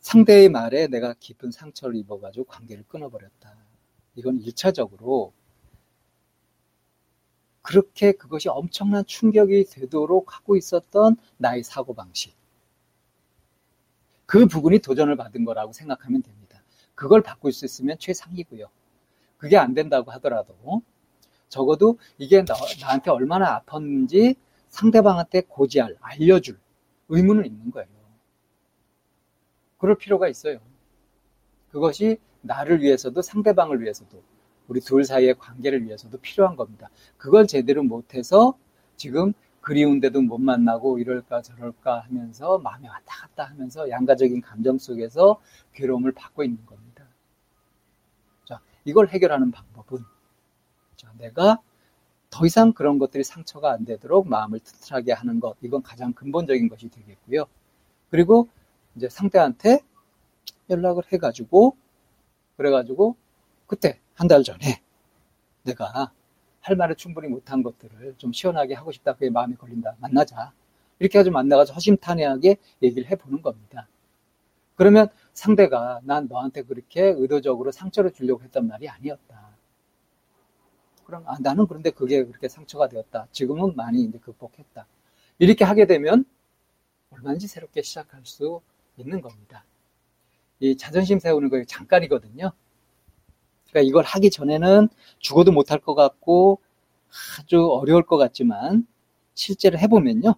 상대의 말에 내가 깊은 상처를 입어가지고 관계를 끊어버렸다. 이건 1차적으로 그렇게 그것이 엄청난 충격이 되도록 하고 있었던 나의 사고방식. 그 부분이 도전을 받은 거라고 생각하면 됩니다. 그걸 바꿀 수 있으면 최상이고요. 그게 안 된다고 하더라도 적어도 이게 나, 한테 얼마나 아팠는지 상대방한테 고지할, 알려줄 의무는 있는 거예요. 그럴 필요가 있어요. 그것이 나를 위해서도 상대방을 위해서도 우리 둘 사이의 관계를 위해서도 필요한 겁니다. 그걸 제대로 못해서 지금 그리운데도 못 만나고 이럴까 저럴까 하면서 마음이 왔다 갔다 하면서 양가적인 감정 속에서 괴로움을 받고 있는 겁니다. 자, 이걸 해결하는 방법은 자, 내가 더 이상 그런 것들이 상처가 안 되도록 마음을 튼튼하게 하는 것, 이건 가장 근본적인 것이 되겠고요. 그리고 이제 상대한테 연락을 해가지고, 그래가지고, 그때, 한 달 전에, 내가 할 말을 충분히 못한 것들을 좀 시원하게 하고 싶다. 그게 마음이 걸린다. 만나자. 이렇게 아주 만나가지고 허심탄회하게 얘기를 해보는 겁니다. 그러면 상대가 난 너한테 그렇게 의도적으로 상처를 주려고 했던 말이 아니었다. 그럼 아, 나는 그런데 그게 그렇게 상처가 되었다. 지금은 많이 이제 극복했다. 이렇게 하게 되면 얼마든지 새롭게 시작할 수 있는 겁니다. 이 자존심 세우는 거 잠깐이거든요. 그러니까 이걸 하기 전에는 죽어도 못할 것 같고 아주 어려울 것 같지만 실제로 해보면요.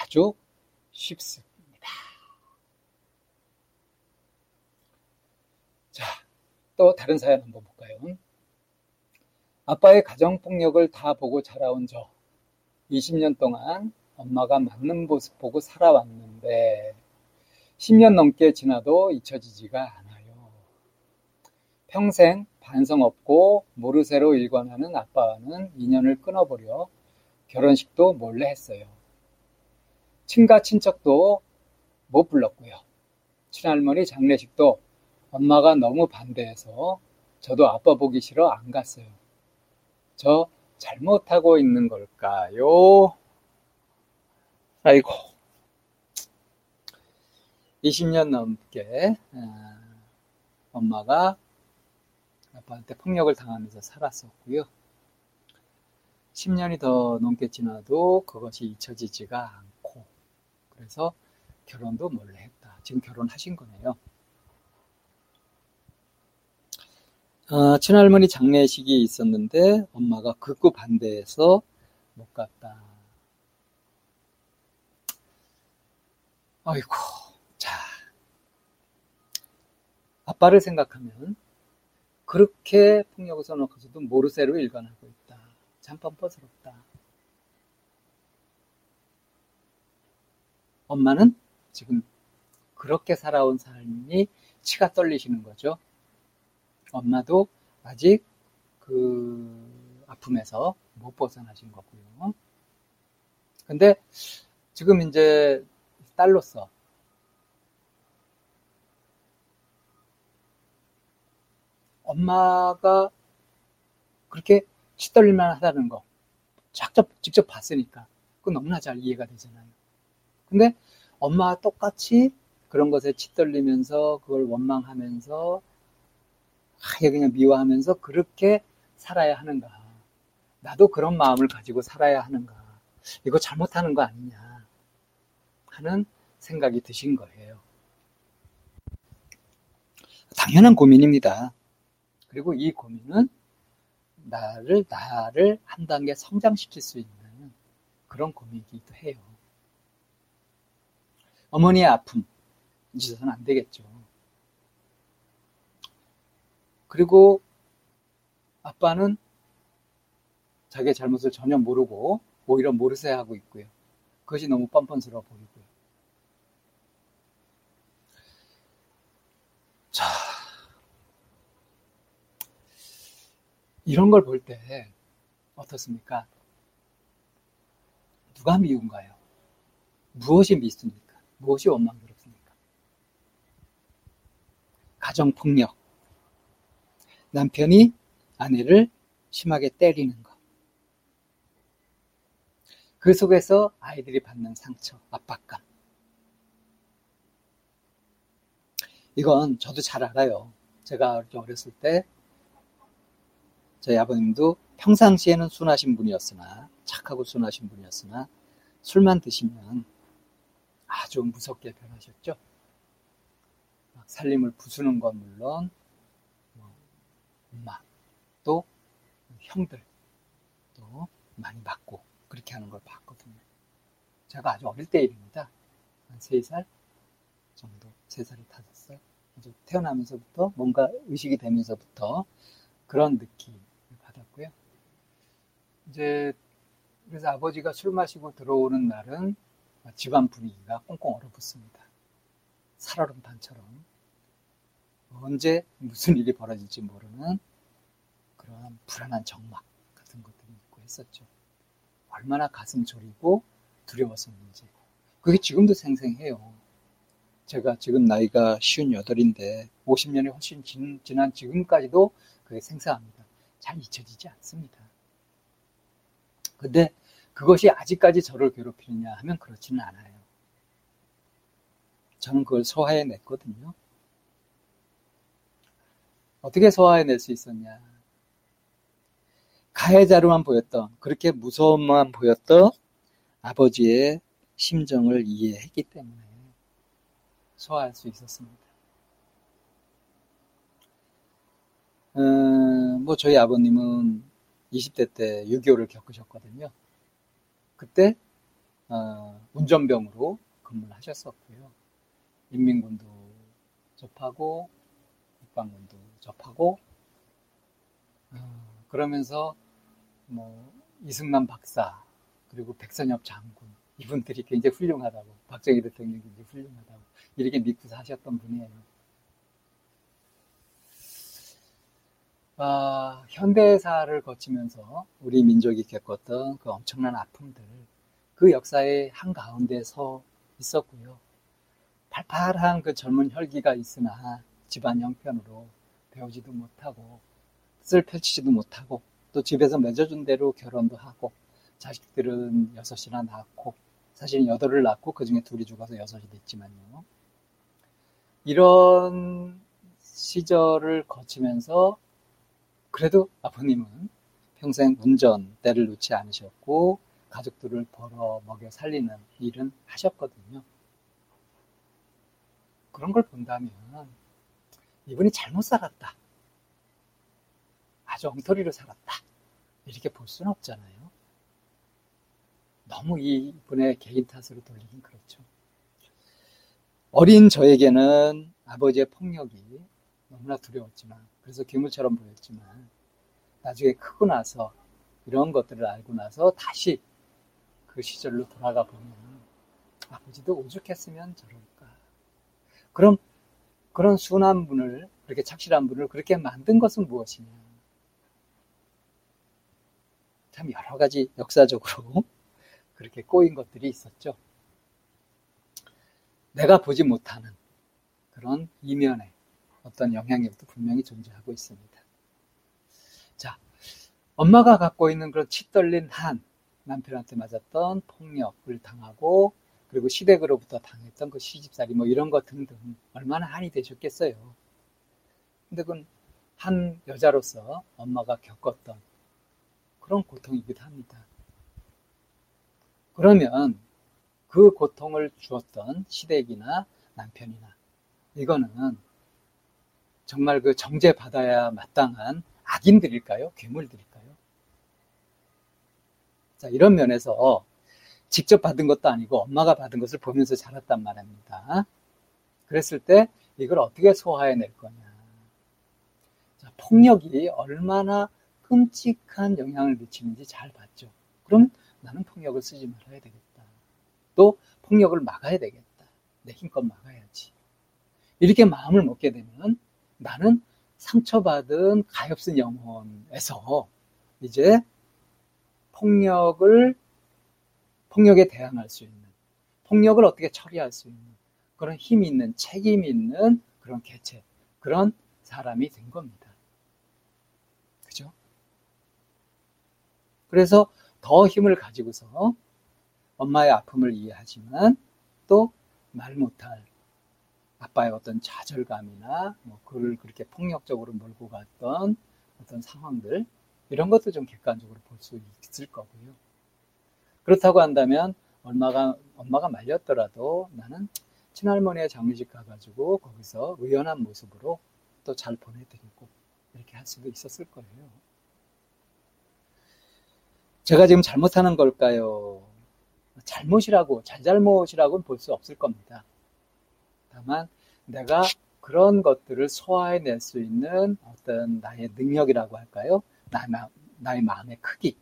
아주 쉽습니다. 자, 또 다른 사연 한번 볼까요? 아빠의 가정폭력을 다 보고 자라온 저. 20년 동안 엄마가 맞는 모습 보고 살아왔는데 10년 넘게 지나도 잊혀지지가. 평생 반성 없고 모르쇠로 일관하는 아빠와는 인연을 끊어버려 결혼식도 몰래 했어요. 친가 친척도 못 불렀고요. 친할머니 장례식도 엄마가 너무 반대해서 저도 아빠 보기 싫어 안 갔어요. 저 잘못하고 있는 걸까요? 아이고. 20년 넘게 아, 엄마가 아빠한테 폭력을 당하면서 살았었고요. 10년이 더 넘게 지나도 그것이 잊혀지지가 않고 그래서 결혼도 몰래 했다. 지금 결혼하신 거네요. 어, 친할머니 장례식이 있었는데 엄마가 극구 반대해서 못 갔다. 아이고, 자. 아빠를 생각하면 그렇게 폭력을 써놓고서도 모르쇠로 일관하고 있다. 참 뻔뻔스럽다. 엄마는 지금 그렇게 살아온 삶이 치가 떨리시는 거죠. 엄마도 아직 그 아픔에서 못 벗어나신 거고요. 근데 지금 이제 딸로서 엄마가 그렇게 치떨릴만 하다는 거 직접, 직접 봤으니까 그건 너무나 잘 이해가 되잖아요. 근데 엄마와 똑같이 그런 것에 치떨리면서 그걸 원망하면서 아예 그냥 미워하면서 그렇게 살아야 하는가. 나도 그런 마음을 가지고 살아야 하는가. 이거 잘못하는 거 아니냐. 하는 생각이 드신 거예요. 당연한 고민입니다. 그리고 이 고민은 나를, 나를 한 단계 성장시킬 수 있는 그런 고민이기도 해요. 어머니의 아픔, 잊어서는 안 되겠죠. 그리고 아빠는 자기의 잘못을 전혀 모르고 오히려 모르쇠 하고 있고요. 그것이 너무 뻔뻔스러워 보이고요. 자, 이런 걸 볼 때 어떻습니까? 누가 미운가요? 무엇이 미습니까? 무엇이 원망스럽습니까? 가정폭력, 남편이 아내를 심하게 때리는 것. 그 속에서 아이들이 받는 상처, 압박감. 이건 저도 잘 알아요. 제가 어렸을 때 저희 아버님도 평상시에는 순하신 분이었으나 착하고 순하신 분이었으나 술만 드시면 아주 무섭게 변하셨죠. 막 살림을 부수는 건 물론 뭐 엄마 또 형들 또 많이 맞고 그렇게 하는 걸 봤거든요. 제가 아주 어릴 때 일입니다. 한 3살 정도, 3살이 타졌어요. 아주 태어나면서부터 뭔가 의식이 되면서부터 그런 받았고요. 이제 그래서 아버지가 술 마시고 들어오는 날은 집안 분위기가 꽁꽁 얼어붙습니다. 살얼음판처럼 언제 무슨 일이 벌어질지 모르는 그런 불안한 정막 같은 것들이 있고 했었죠. 얼마나 가슴 졸이고 두려웠었는지. 그게 지금도 생생해요. 제가 지금 나이가 58인데 50년이 훨씬 진, 지난 지금까지도 그게 생생합니다. 잘 잊혀지지 않습니다. 근데 그것이 아직까지 저를 괴롭히느냐 하면 그렇지는 않아요. 저는 그걸 소화해냈거든요. 어떻게 소화해낼 수 있었냐. 가해자로만 보였던, 그렇게 무서움만 보였던 아버지의 심정을 이해했기 때문에 소화할 수 있었습니다. 음, 뭐 저희 아버님은 20대 때 6.25를 겪으셨거든요. 그때 어, 운전병으로 근무를 하셨었고요. 인민군도 접하고 국방군도 접하고 어, 그러면서 뭐 이승만 박사 그리고 백선엽 장군 이분들이 굉장히 훌륭하다고 박정희 대통령이 굉장히 훌륭하다고 이렇게 믿고 사셨던 분이에요. 아, 현대사를 거치면서 우리 민족이 겪었던 그 엄청난 아픔들, 그 역사의 한 가운데 서 있었고요. 팔팔한 그 젊은 혈기가 있으나 집안 형편으로 배우지도 못하고 뜻을 펼치지도 못하고 또 집에서 맺어준 대로 결혼도 하고 자식들은 여섯이나 낳고 사실 여덟을 낳고 그 중에 둘이 죽어서 여섯이 됐지만요. 이런 시절을 거치면서 그래도 아버님은 평생 운전대를 놓지 않으셨고 가족들을 벌어 먹여 살리는 일은 하셨거든요. 그런 걸 본다면 이분이 잘못 살았다. 아주 엉터리로 살았다. 이렇게 볼 수는 없잖아요. 너무 이분의 개인 탓으로 돌리긴 그렇죠. 어린 저에게는 아버지의 폭력이 너무나 두려웠지만 그래서 괴물처럼 보였지만 나중에 크고 나서 이런 것들을 알고 나서 다시 그 시절로 돌아가 보면 아버지도 오죽했으면 저럴까. 그럼 그런 순한 분을 그렇게 착실한 분을 그렇게 만든 것은 무엇이냐? 참 여러 가지 역사적으로 그렇게 꼬인 것들이 있었죠. 내가 보지 못하는 그런 이면에 어떤 영향력도 분명히 존재하고 있습니다. 자, 엄마가 갖고 있는 그런 치떨린 한, 남편한테 맞았던 폭력을 당하고, 그리고 시댁으로부터 당했던 그 시집살이 뭐 이런 것 등등 얼마나 한이 되셨겠어요. 근데 그건 한 여자로서 엄마가 겪었던 그런 고통이기도 합니다. 그러면 그 고통을 주었던 시댁이나 남편이나 이거는 정말 그 정죄받아야 마땅한 악인들일까요? 괴물들일까요? 자, 이런 면에서 직접 받은 것도 아니고 엄마가 받은 것을 보면서 자랐단 말입니다. 그랬을 때 이걸 어떻게 소화해낼 거냐. 자, 폭력이 얼마나 끔찍한 영향을 미치는지 잘 봤죠. 그럼 나는 폭력을 쓰지 말아야 되겠다. 또 폭력을 막아야 되겠다. 내 힘껏 막아야지. 이렇게 마음을 먹게 되면 나는 상처받은 가엾은 영혼에서 이제 폭력을 폭력에 대항할 수 있는 폭력을 어떻게 처리할 수 있는 그런 힘 있는 책임 있는 그런 개체 그런 사람이 된 겁니다. 그죠? 그래서 더 힘을 가지고서 엄마의 아픔을 이해하지만 또 말 못할 아빠의 어떤 좌절감이나 뭐 그를 그렇게 폭력적으로 몰고 갔던 어떤 상황들 이런 것도 좀 객관적으로 볼 수 있을 거고요. 그렇다고 한다면 엄마가 엄마가 말렸더라도 나는 친할머니의 장례식 가가지고 거기서 의연한 모습으로 또 잘 보내드리고 이렇게 할 수도 있었을 거예요. 제가 지금 잘못하는 걸까요? 잘못이라고, 잘잘못이라고는 볼 수 없을 겁니다. 다만 내가 그런 것들을 소화해낼 수 있는 어떤 나의 능력이라고 할까요? 나의, 나의 마음의 크기.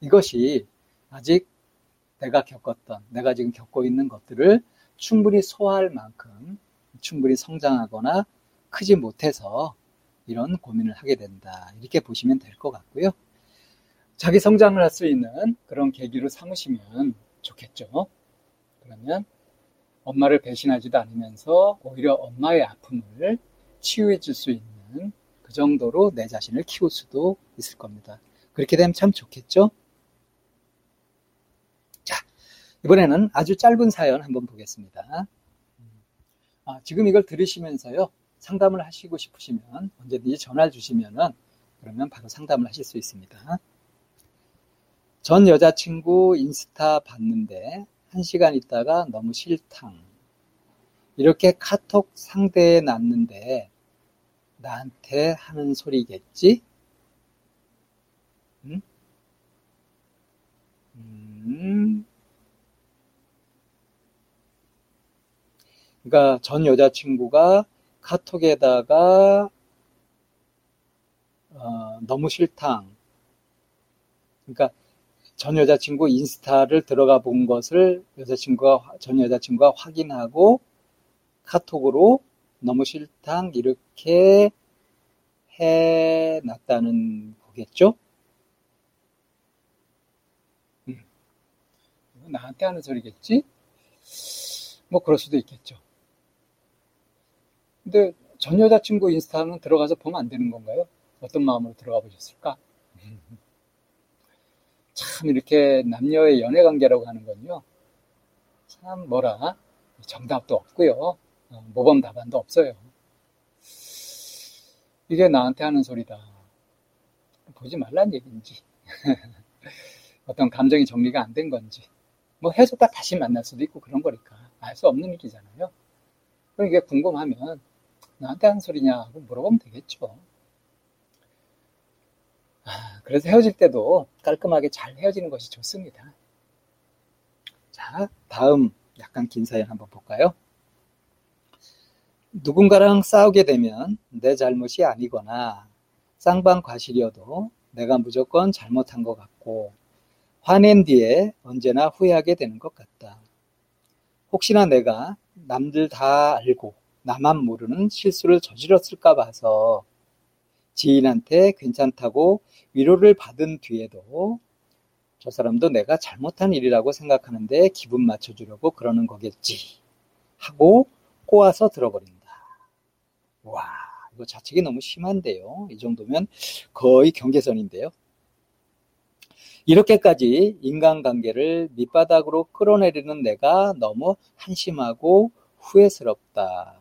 이것이 아직 내가 겪었던, 내가 지금 겪고 있는 것들을 충분히 소화할 만큼 충분히 성장하거나 크지 못해서 이런 고민을 하게 된다. 이렇게 보시면 될 것 같고요. 자기 성장을 할 수 있는 그런 계기로 삼으시면 좋겠죠. 그러면 엄마를 배신하지도 않으면서 오히려 엄마의 아픔을 치유해 줄 수 있는 그 정도로 내 자신을 키울 수도 있을 겁니다. 그렇게 되면 참 좋겠죠? 자, 이번에는 아주 짧은 사연 한번 보겠습니다. 아, 지금 이걸 들으시면서요, 상담을 하시고 싶으시면 언제든지 전화를 주시면은 그러면 바로 상담을 하실 수 있습니다. 전 여자친구 인스타 봤는데 한 시간 있다가 너무 싫당. 이렇게 카톡 상대에 놨는데 나한테 하는 소리겠지? 음? 음. 그러니까 전 여자친구가 카톡에다가 어, 너무 싫당. 그러니까 전 여자친구 인스타를 들어가 본 것을 여자친구가 전 여자친구가 확인하고 카톡으로 너무 싫당 이렇게 해 놨다는 거겠죠? 음. 나한테 하는 소리겠지? 뭐 그럴 수도 있겠죠. 근데 전 여자친구 인스타는 들어가서 보면 안 되는 건가요? 어떤 마음으로 들어가 보셨을까? 참 이렇게 남녀의 연애 관계라고 하는 건요. 참 뭐라 정답도 없고요. 어, 모범 답안도 없어요. 이게 나한테 하는 소리다. 보지 말란 얘기인지. 어떤 감정이 정리가 안 된 건지. 뭐 헤어졌다 다시 만날 수도 있고 그런 거니까. 알 수 없는 일이잖아요. 그럼 이게 궁금하면 나한테 하는 소리냐 하고 물어보면 되겠죠. 아, 그래서 헤어질 때도 깔끔하게 잘 헤어지는 것이 좋습니다. 자, 다음 약간 긴 사연 한번 볼까요? 누군가랑 싸우게 되면 내 잘못이 아니거나 쌍방 과실이어도 내가 무조건 잘못한 것 같고 화낸 뒤에 언제나 후회하게 되는 것 같다. 혹시나 내가 남들 다 알고 나만 모르는 실수를 저질렀을까 봐서 지인한테 괜찮다고 위로를 받은 뒤에도 저 사람도 내가 잘못한 일이라고 생각하는데 기분 맞춰주려고 그러는 거겠지 하고 꼬아서 들어버린다. 와, 이거 자책이 너무 심한데요. 이 정도면 거의 경계선인데요. 이렇게까지 인간관계를 밑바닥으로 끌어내리는 내가 너무 한심하고 후회스럽다.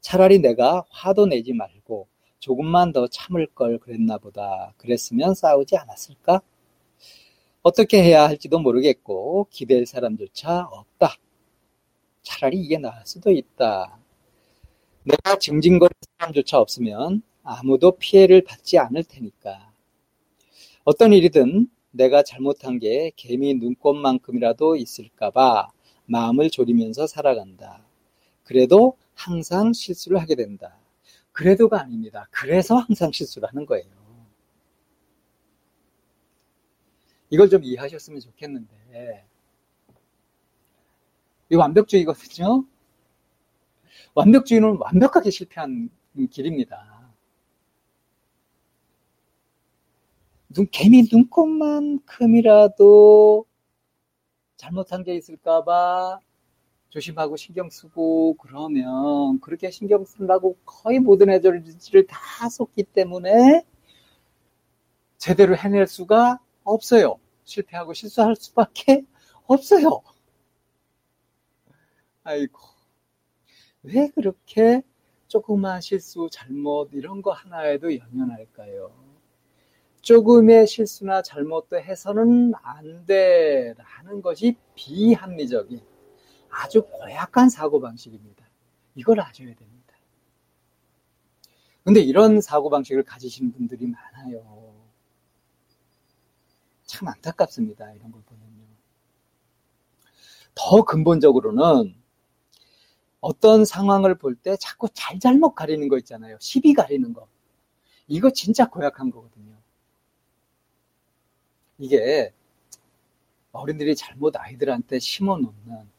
차라리 내가 화도 내지 말고 조금만 더 참을 걸 그랬나 보다. 그랬으면 싸우지 않았을까? 어떻게 해야 할지도 모르겠고 기댈 사람조차 없다. 차라리 이게 나을 수도 있다. 내가 징징거릴 사람조차 없으면 아무도 피해를 받지 않을 테니까. 어떤 일이든 내가 잘못한 게 개미 눈꽃만큼이라도 있을까봐 마음을 졸이면서 살아간다. 그래도 항상 실수를 하게 된다. 그래도가 아닙니다. 그래서 항상 실수를 하는 거예요. 이걸 좀 이해하셨으면 좋겠는데, 이 완벽주의거든요? 완벽주의는 완벽하게 실패한 길입니다. 눈, 개미 눈꽃만큼이라도 잘못한 게 있을까봐 조심하고 신경 쓰고 그러면 그렇게 신경 쓴다고 거의 모든 에너지를 다 쏟기 때문에 제대로 해낼 수가 없어요. 실패하고 실수할 수밖에 없어요. 아이고. 왜 그렇게 조그만 실수, 잘못, 이런 거 하나에도 연연할까요? 조금의 실수나 잘못도 해서는 안 돼. 라는 것이 비합리적인 아주 고약한 사고방식입니다. 이걸 아셔야 됩니다. 근데 이런 사고방식을 가지신 분들이 많아요. 참 안타깝습니다. 이런 걸 보면요. 더 근본적으로는 어떤 상황을 볼 때 자꾸 잘잘못 가리는 거 있잖아요. 시비 가리는 거. 이거 진짜 고약한 거거든요. 이게 어른들이 잘못 아이들한테 심어 놓는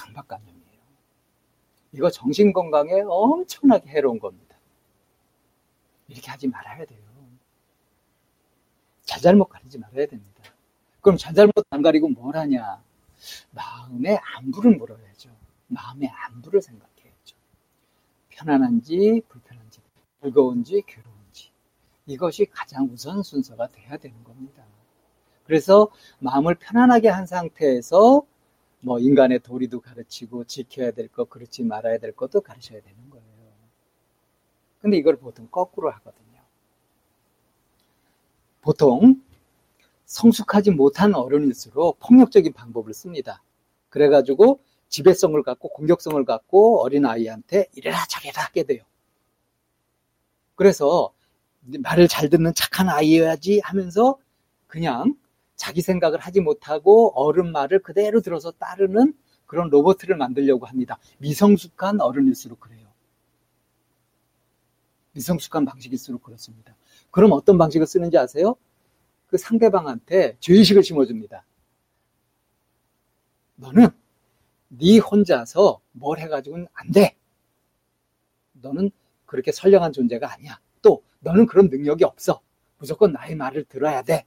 강박관념이에요. 이거 정신 건강에 엄청나게 해로운 겁니다. 이렇게 하지 말아야 돼요. 잘잘못 가리지 말아야 됩니다. 그럼 잘잘못 안 가리고 뭘 하냐? 마음의 안부를 물어야죠. 마음의 안부를 생각해야죠. 편안한지 불편한지, 즐거운지 괴로운지. 이것이 가장 우선 순서가 돼야 되는 겁니다. 그래서 마음을 편안하게 한 상태에서 뭐 인간의 도리도 가르치고 지켜야 될 것, 그렇지 말아야 될 것도 가르쳐야 되는 거예요. 근데 이걸 보통 거꾸로 하거든요. 보통 성숙하지 못한 어른일수록 폭력적인 방법을 씁니다. 그래가지고 지배성을 갖고 공격성을 갖고 어린 아이한테 이래라 저래라 하게 돼요. 그래서 말을 잘 듣는 착한 아이여야지 하면서 그냥 자기 생각을 하지 못하고 어른 말을 그대로 들어서 따르는 그런 로봇을 만들려고 합니다. 미성숙한 어른일수록 그래요. 미성숙한 방식일수록 그렇습니다. 그럼 어떤 방식을 쓰는지 아세요? 그 상대방한테 죄의식을 심어줍니다. 너는 네 혼자서 뭘 해가지고는 안 돼. 너는 그렇게 선량한 존재가 아니야. 또 너는 그런 능력이 없어. 무조건 나의 말을 들어야 돼.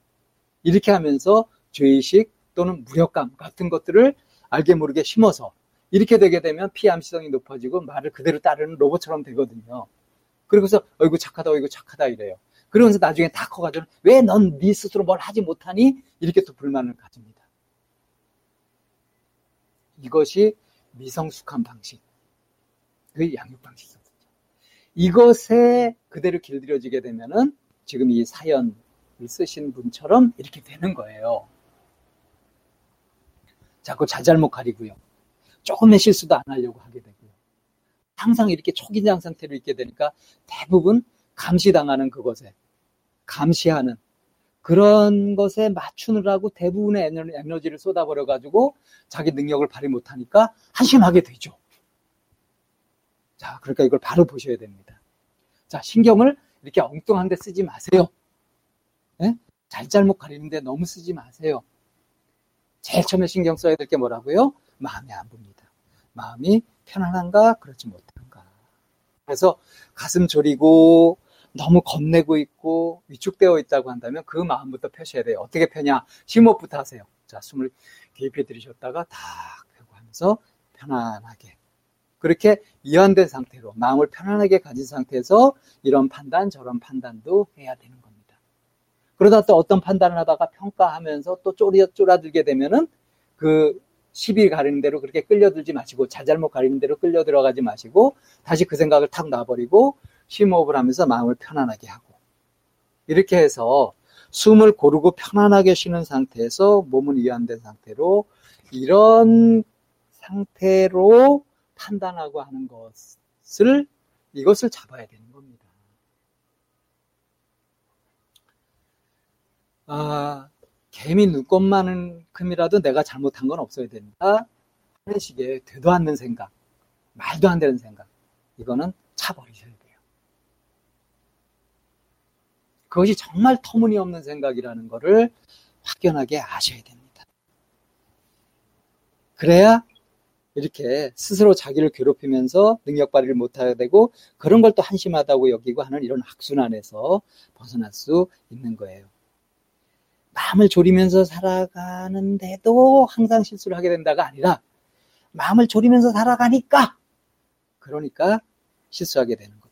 이렇게 하면서 죄의식 또는 무력감 같은 것들을 알게 모르게 심어서 이렇게 되게 되면 피암시성이 높아지고 말을 그대로 따르는 로봇처럼 되거든요. 그리고서 어이구 착하다 어이구 착하다 이래요. 그러면서 나중에 다 커가지고 왜 넌 네 스스로 뭘 하지 못하니? 이렇게 또 불만을 가집니다. 이것이 미성숙한 방식. 그 양육 방식이거든요. 이것에 그대로 길들여지게 되면은 지금 이 사연을 쓰신 분처럼 이렇게 되는 거예요. 자꾸 자잘못 가리고요. 조금의 실수도 안 하려고 하게 되고요. 항상 이렇게 초긴장 상태로 있게 되니까 대부분 감시당하는 그것에 감시하는 그런 것에 맞추느라고 대부분의 에너지를 쏟아버려 가지고 자기 능력을 발휘 못하니까 한심하게 되죠. 자, 그러니까 이걸 바로 보셔야 됩니다. 자, 신경을 이렇게 엉뚱한 데 쓰지 마세요. 네? 잘잘못 가리는데 너무 쓰지 마세요. 제일 처음에 신경 써야 될 게 뭐라고요? 마음이 안 봅니다 마음이 편안한가? 그렇지 못한가? 그래서 가슴 졸이고 너무 겁내고 있고 위축되어 있다고 한다면 그 마음부터 펴셔야 돼요. 어떻게 펴냐? 심호흡부터 하세요. 자, 숨을 깊이 들이셨다가 탁 펴고 하면서 편안하게. 그렇게 이완된 상태로 마음을 편안하게 가진 상태에서 이런 판단, 저런 판단도 해야 되는 겁니다. 그러다 또 어떤 판단을 하다가 평가하면서 또 쪼리, 쪼라들게 되면은 그 시비 가리는 대로 그렇게 끌려들지 마시고 자잘못 가리는 대로 끌려 들어가지 마시고 다시 그 생각을 탁 놔버리고 심호흡을 하면서 마음을 편안하게 하고 이렇게 해서 숨을 고르고 편안하게 쉬는 상태에서 몸은 이완된 상태로 이런 상태로 판단하고 하는 것을 이것을 잡아야 되는 겁니다. 아, 개미 눈꽃만큼이라도 내가 잘못한 건 없어야 된다. 하는 식의 되도 않는 생각, 말도 안 되는 생각, 이거는 차버리셔야 돼요. 그것이 정말 터무니없는 생각이라는 것을 확연하게 아셔야 됩니다. 그래야 이렇게 스스로 자기를 괴롭히면서 능력 발휘를 못하게 되고 그런 걸 또 한심하다고 여기고 하는 이런 악순환에서 벗어날 수 있는 거예요. 마음을 졸이면서 살아가는데도 항상 실수를 하게 된다가 아니라 마음을 졸이면서 살아가니까 그러니까 실수하게 되는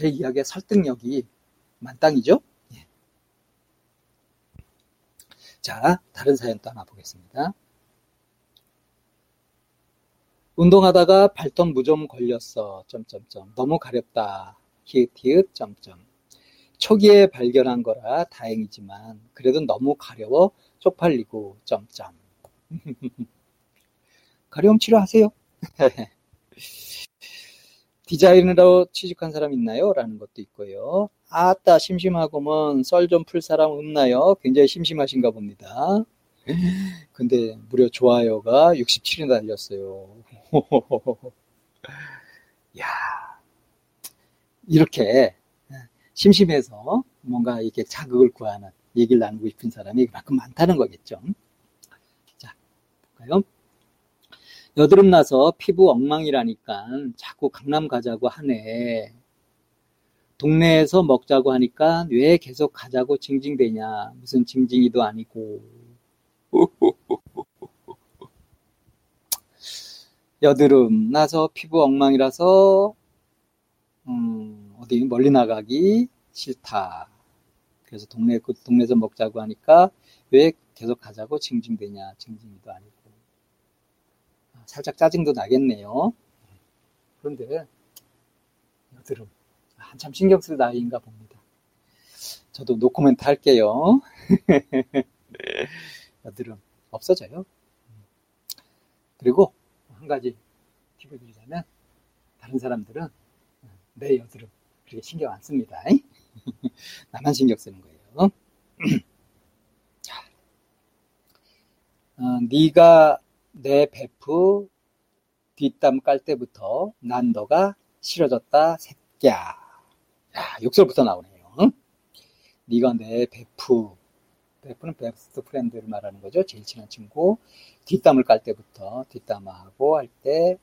제 이야기의 설득력이 만땅이죠? 예. 자, 다른 사연 또 하나 보겠습니다. 운동하다가 발톱 무좀 걸렸어. 점점점. 너무 가렵다. 히읗 히읗 점점. 초기에 발견한 거라 다행이지만 그래도 너무 가려워 쪽팔리고 점점. 가려움 치료하세요. 디자인으로 취직한 사람 있나요? 라는 것도 있고요. 아따 심심하고만 썰좀 풀 사람 없나요? 굉장히 심심하신가 봅니다. 근데 무려 좋아요가 67이 달렸어요. 야 이렇게 심심해서 뭔가 이렇게 자극을 구하는 얘기를 나누고 싶은 사람이 그만큼 많다는 거겠죠. 자, 볼까요? 여드름 나서 피부 엉망이라니까 자꾸 강남 가자고 하네. 동네에서 먹자고 하니까 왜 계속 가자고 징징대냐. 무슨 징징이도 아니고. 여드름 나서 피부 엉망이라서 음, 어디 멀리 나가기 싫다. 그래서 동네 그 동네에서 먹자고 하니까 왜 계속 가자고 징징대냐. 징징이도 아니고. 살짝 짜증도 나겠네요. 그런데 여드름 한참 신경 쓸 나이인가 봅니다. 저도 노코멘트 할게요. 여드름 없어져요. 그리고 한 가지 팁을 드리자면 다른 사람들은 내 여드름 그렇게 신경 안 씁니다. 나만 신경 쓰는 거예요. 자, 어, 네가 내 베프 뒷담 깔 때부터 난 너가 싫어졌다 새끼야. 야, 욕설부터 나오네요. 응? 네가 내 베프 베프는 best friend를 말하는 거죠. 제일 친한 친구. 뒷담을 깔 때부터 뒷담하고 할 때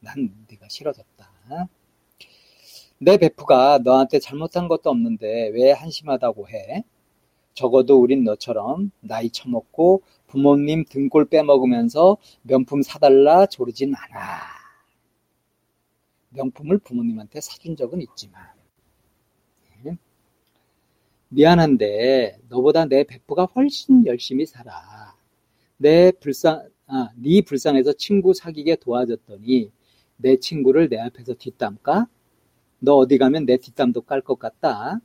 난 네가 싫어졌다. 내 베프가 너한테 잘못한 것도 없는데 왜 한심하다고 해? 적어도 우린 너처럼 나이 처먹고 부모님 등골 빼먹으면서 명품 사달라 조르진 않아. 명품을 부모님한테 사준 적은 있지만. 네. 미안한데 너보다 내 베프가 훨씬 열심히 살아. 내 불쌍, 아, 네 불쌍해서 친구 사귀게 도와줬더니 내 친구를 내 앞에서 뒷담 까? 너 어디 가면 내 뒷담도 깔 것 같다.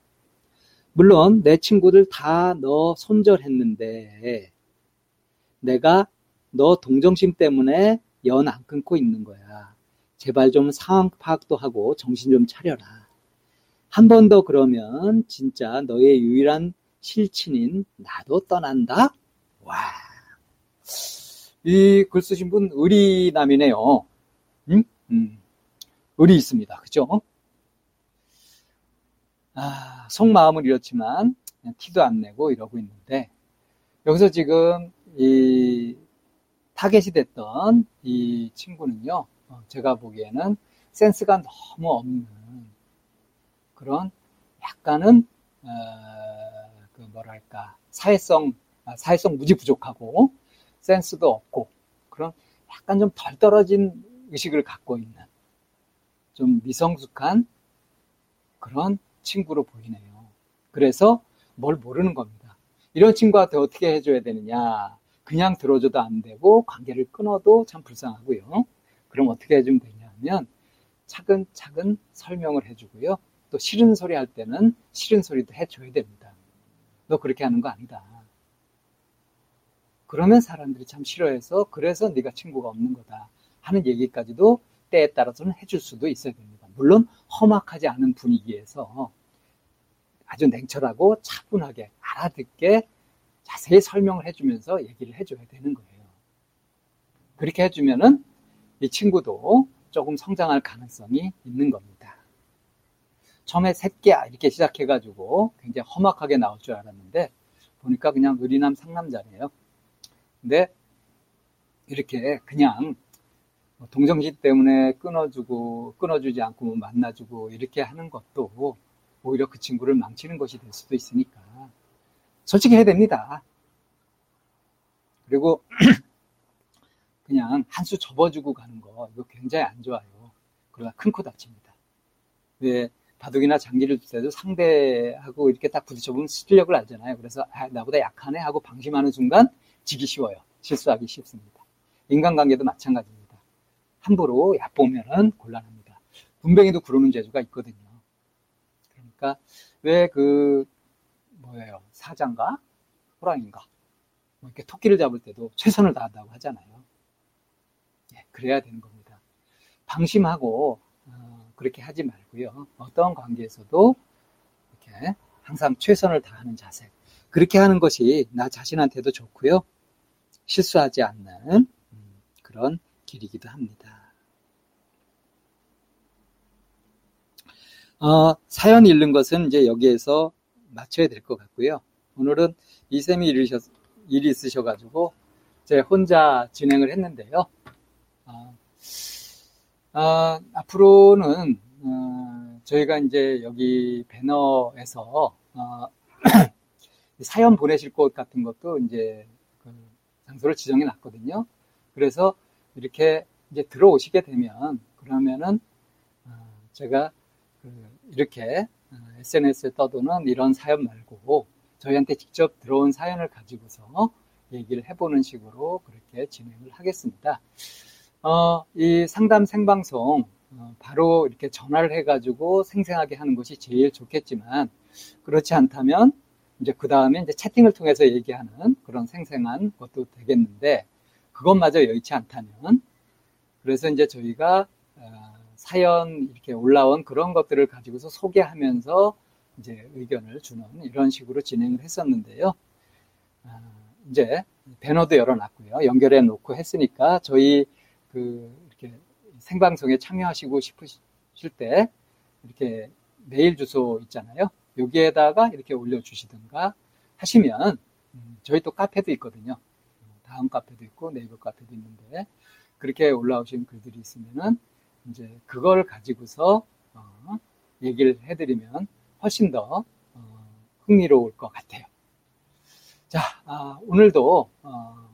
물론 내 친구들 다 너 손절했는데 내가 너 동정심 때문에 연 안 끊고 있는 거야. 제발 좀 상황 파악도 하고 정신 좀 차려라. 한 번 더 그러면 진짜 너의 유일한 실친인 나도 떠난다? 와. 이 글 쓰신 분 의리남이네요. 응? 음. 의리 있습니다. 그죠? 아, 속마음은 이렇지만 티도 안 내고 이러고 있는데 여기서 지금 이 타겟이 됐던 이 친구는요, 어, 제가 보기에는 센스가 너무 없는 그런 약간은 어, 그 뭐랄까 사회성 아, 사회성 무지 부족하고 센스도 없고 그런 약간 좀 덜 떨어진 의식을 갖고 있는 좀 미성숙한 그런 친구로 보이네요. 그래서 뭘 모르는 겁니다. 이런 친구한테 어떻게 해줘야 되느냐. 그냥 들어줘도 안 되고 관계를 끊어도 참 불쌍하고요. 그럼 어떻게 해주면 되냐면 차근차근 설명을 해주고요. 또 싫은 소리 할 때는 싫은 소리도 해줘야 됩니다. 너 그렇게 하는 거 아니다. 그러면 사람들이 참 싫어해서 그래서 네가 친구가 없는 거다 하는 얘기까지도 때에 따라서는 해줄 수도 있어야 됩니다. 물론 험악하지 않은 분위기에서 아주 냉철하고 차분하게 알아듣게 자세히 설명을 해주면서 얘기를 해줘야 되는 거예요. 그렇게 해주면은 이 친구도 조금 성장할 가능성이 있는 겁니다. 처음에 새끼야 이렇게 시작해가지고 굉장히 험악하게 나올 줄 알았는데 보니까 그냥 의리남 상남자네요. 근데 이렇게 그냥 뭐 동정심 때문에 끊어주고 끊어주지 않고 뭐 만나주고 이렇게 하는 것도 오히려 그 친구를 망치는 것이 될 수도 있으니까 솔직히 해야 됩니다. 그리고 그냥 한 수 접어주고 가는 거 이거 굉장히 안 좋아요. 그러다 큰코 다칩니다. 왜 바둑이나 장기를 둘 때도 상대하고 이렇게 딱 부딪혀보면 실력을 알잖아요. 그래서 아, 나보다 약하네 하고 방심하는 순간 지기 쉬워요. 실수하기 쉽습니다. 인간관계도 마찬가지입니다. 함부로 얕보면은 곤란합니다. 분뱅이도 그러는 재주가 있거든요. 그러니까 왜 그 뭐예요 사장과 호랑인가 뭐 이렇게 토끼를 잡을 때도 최선을 다한다고 하잖아요. 예, 그래야 되는 겁니다. 방심하고 어, 그렇게 하지 말고요. 어떤 관계에서도 이렇게 항상 최선을 다하는 자세. 그렇게 하는 것이 나 자신한테도 좋고요. 실수하지 않는 음, 그런 길이기도 합니다. 어, 사연 읽는 것은 이제 여기에서 맞춰야 될 것 같고요. 오늘은 이쌤이 일으셨, 일이 있으셔가지고 제 혼자 진행을 했는데요. 어, 어, 앞으로는 어, 저희가 이제 여기 배너에서 어, 사연 보내실 곳 같은 것도 이제 그 장소를 지정해 놨거든요. 그래서 이렇게 이제 들어오시게 되면 그러면은 어, 제가 그 이렇게 SNS에 떠도는 이런 사연 말고 저희한테 직접 들어온 사연을 가지고서 얘기를 해보는 식으로 그렇게 진행을 하겠습니다. 어, 이 상담 생방송 어, 바로 이렇게 전화를 해가지고 생생하게 하는 것이 제일 좋겠지만 그렇지 않다면 이제 그 다음에 이제 채팅을 통해서 얘기하는 그런 생생한 것도 되겠는데 그것마저 여의치 않다면 그래서 이제 저희가 어, 사연 이렇게 올라온 그런 것들을 가지고서 소개하면서 이제 의견을 주는 이런 식으로 진행을 했었는데요. 아, 이제 배너도 열어놨고요. 연결해 놓고 했으니까 저희 그 이렇게 생방송에 참여하시고 싶으실 때 이렇게 메일 주소 있잖아요. 여기에다가 이렇게 올려주시든가 하시면 음, 저희 또 카페도 있거든요. 다음 카페도 있고 네이버 카페도 있는데 그렇게 올라오신 글들이 있으면은 이제 그걸 가지고서 어, 얘기를 해드리면 훨씬 더 어, 흥미로울 것 같아요. 자, 아, 오늘도 어,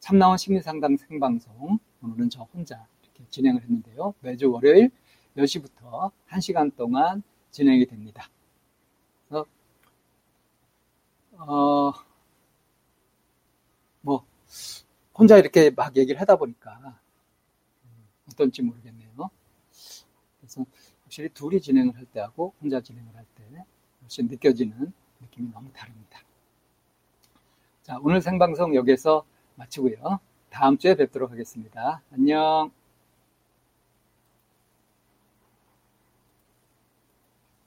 참나원 심리상담 생방송 오늘은 저 혼자 이렇게 진행을 했는데요. 매주 월요일 10시부터 1시간 동안 진행이 됩니다. 그래서 어, 뭐 혼자 이렇게 막 얘기를 하다 보니까 어떤지 모르겠네요. 그래서 확실히 둘이 진행을 할 때하고 혼자 진행을 할 때 훨씬 느껴지는 느낌이 너무 다릅니다. 자, 오늘 생방송 여기서 마치고요. 다음 주에 뵙도록 하겠습니다. 안녕.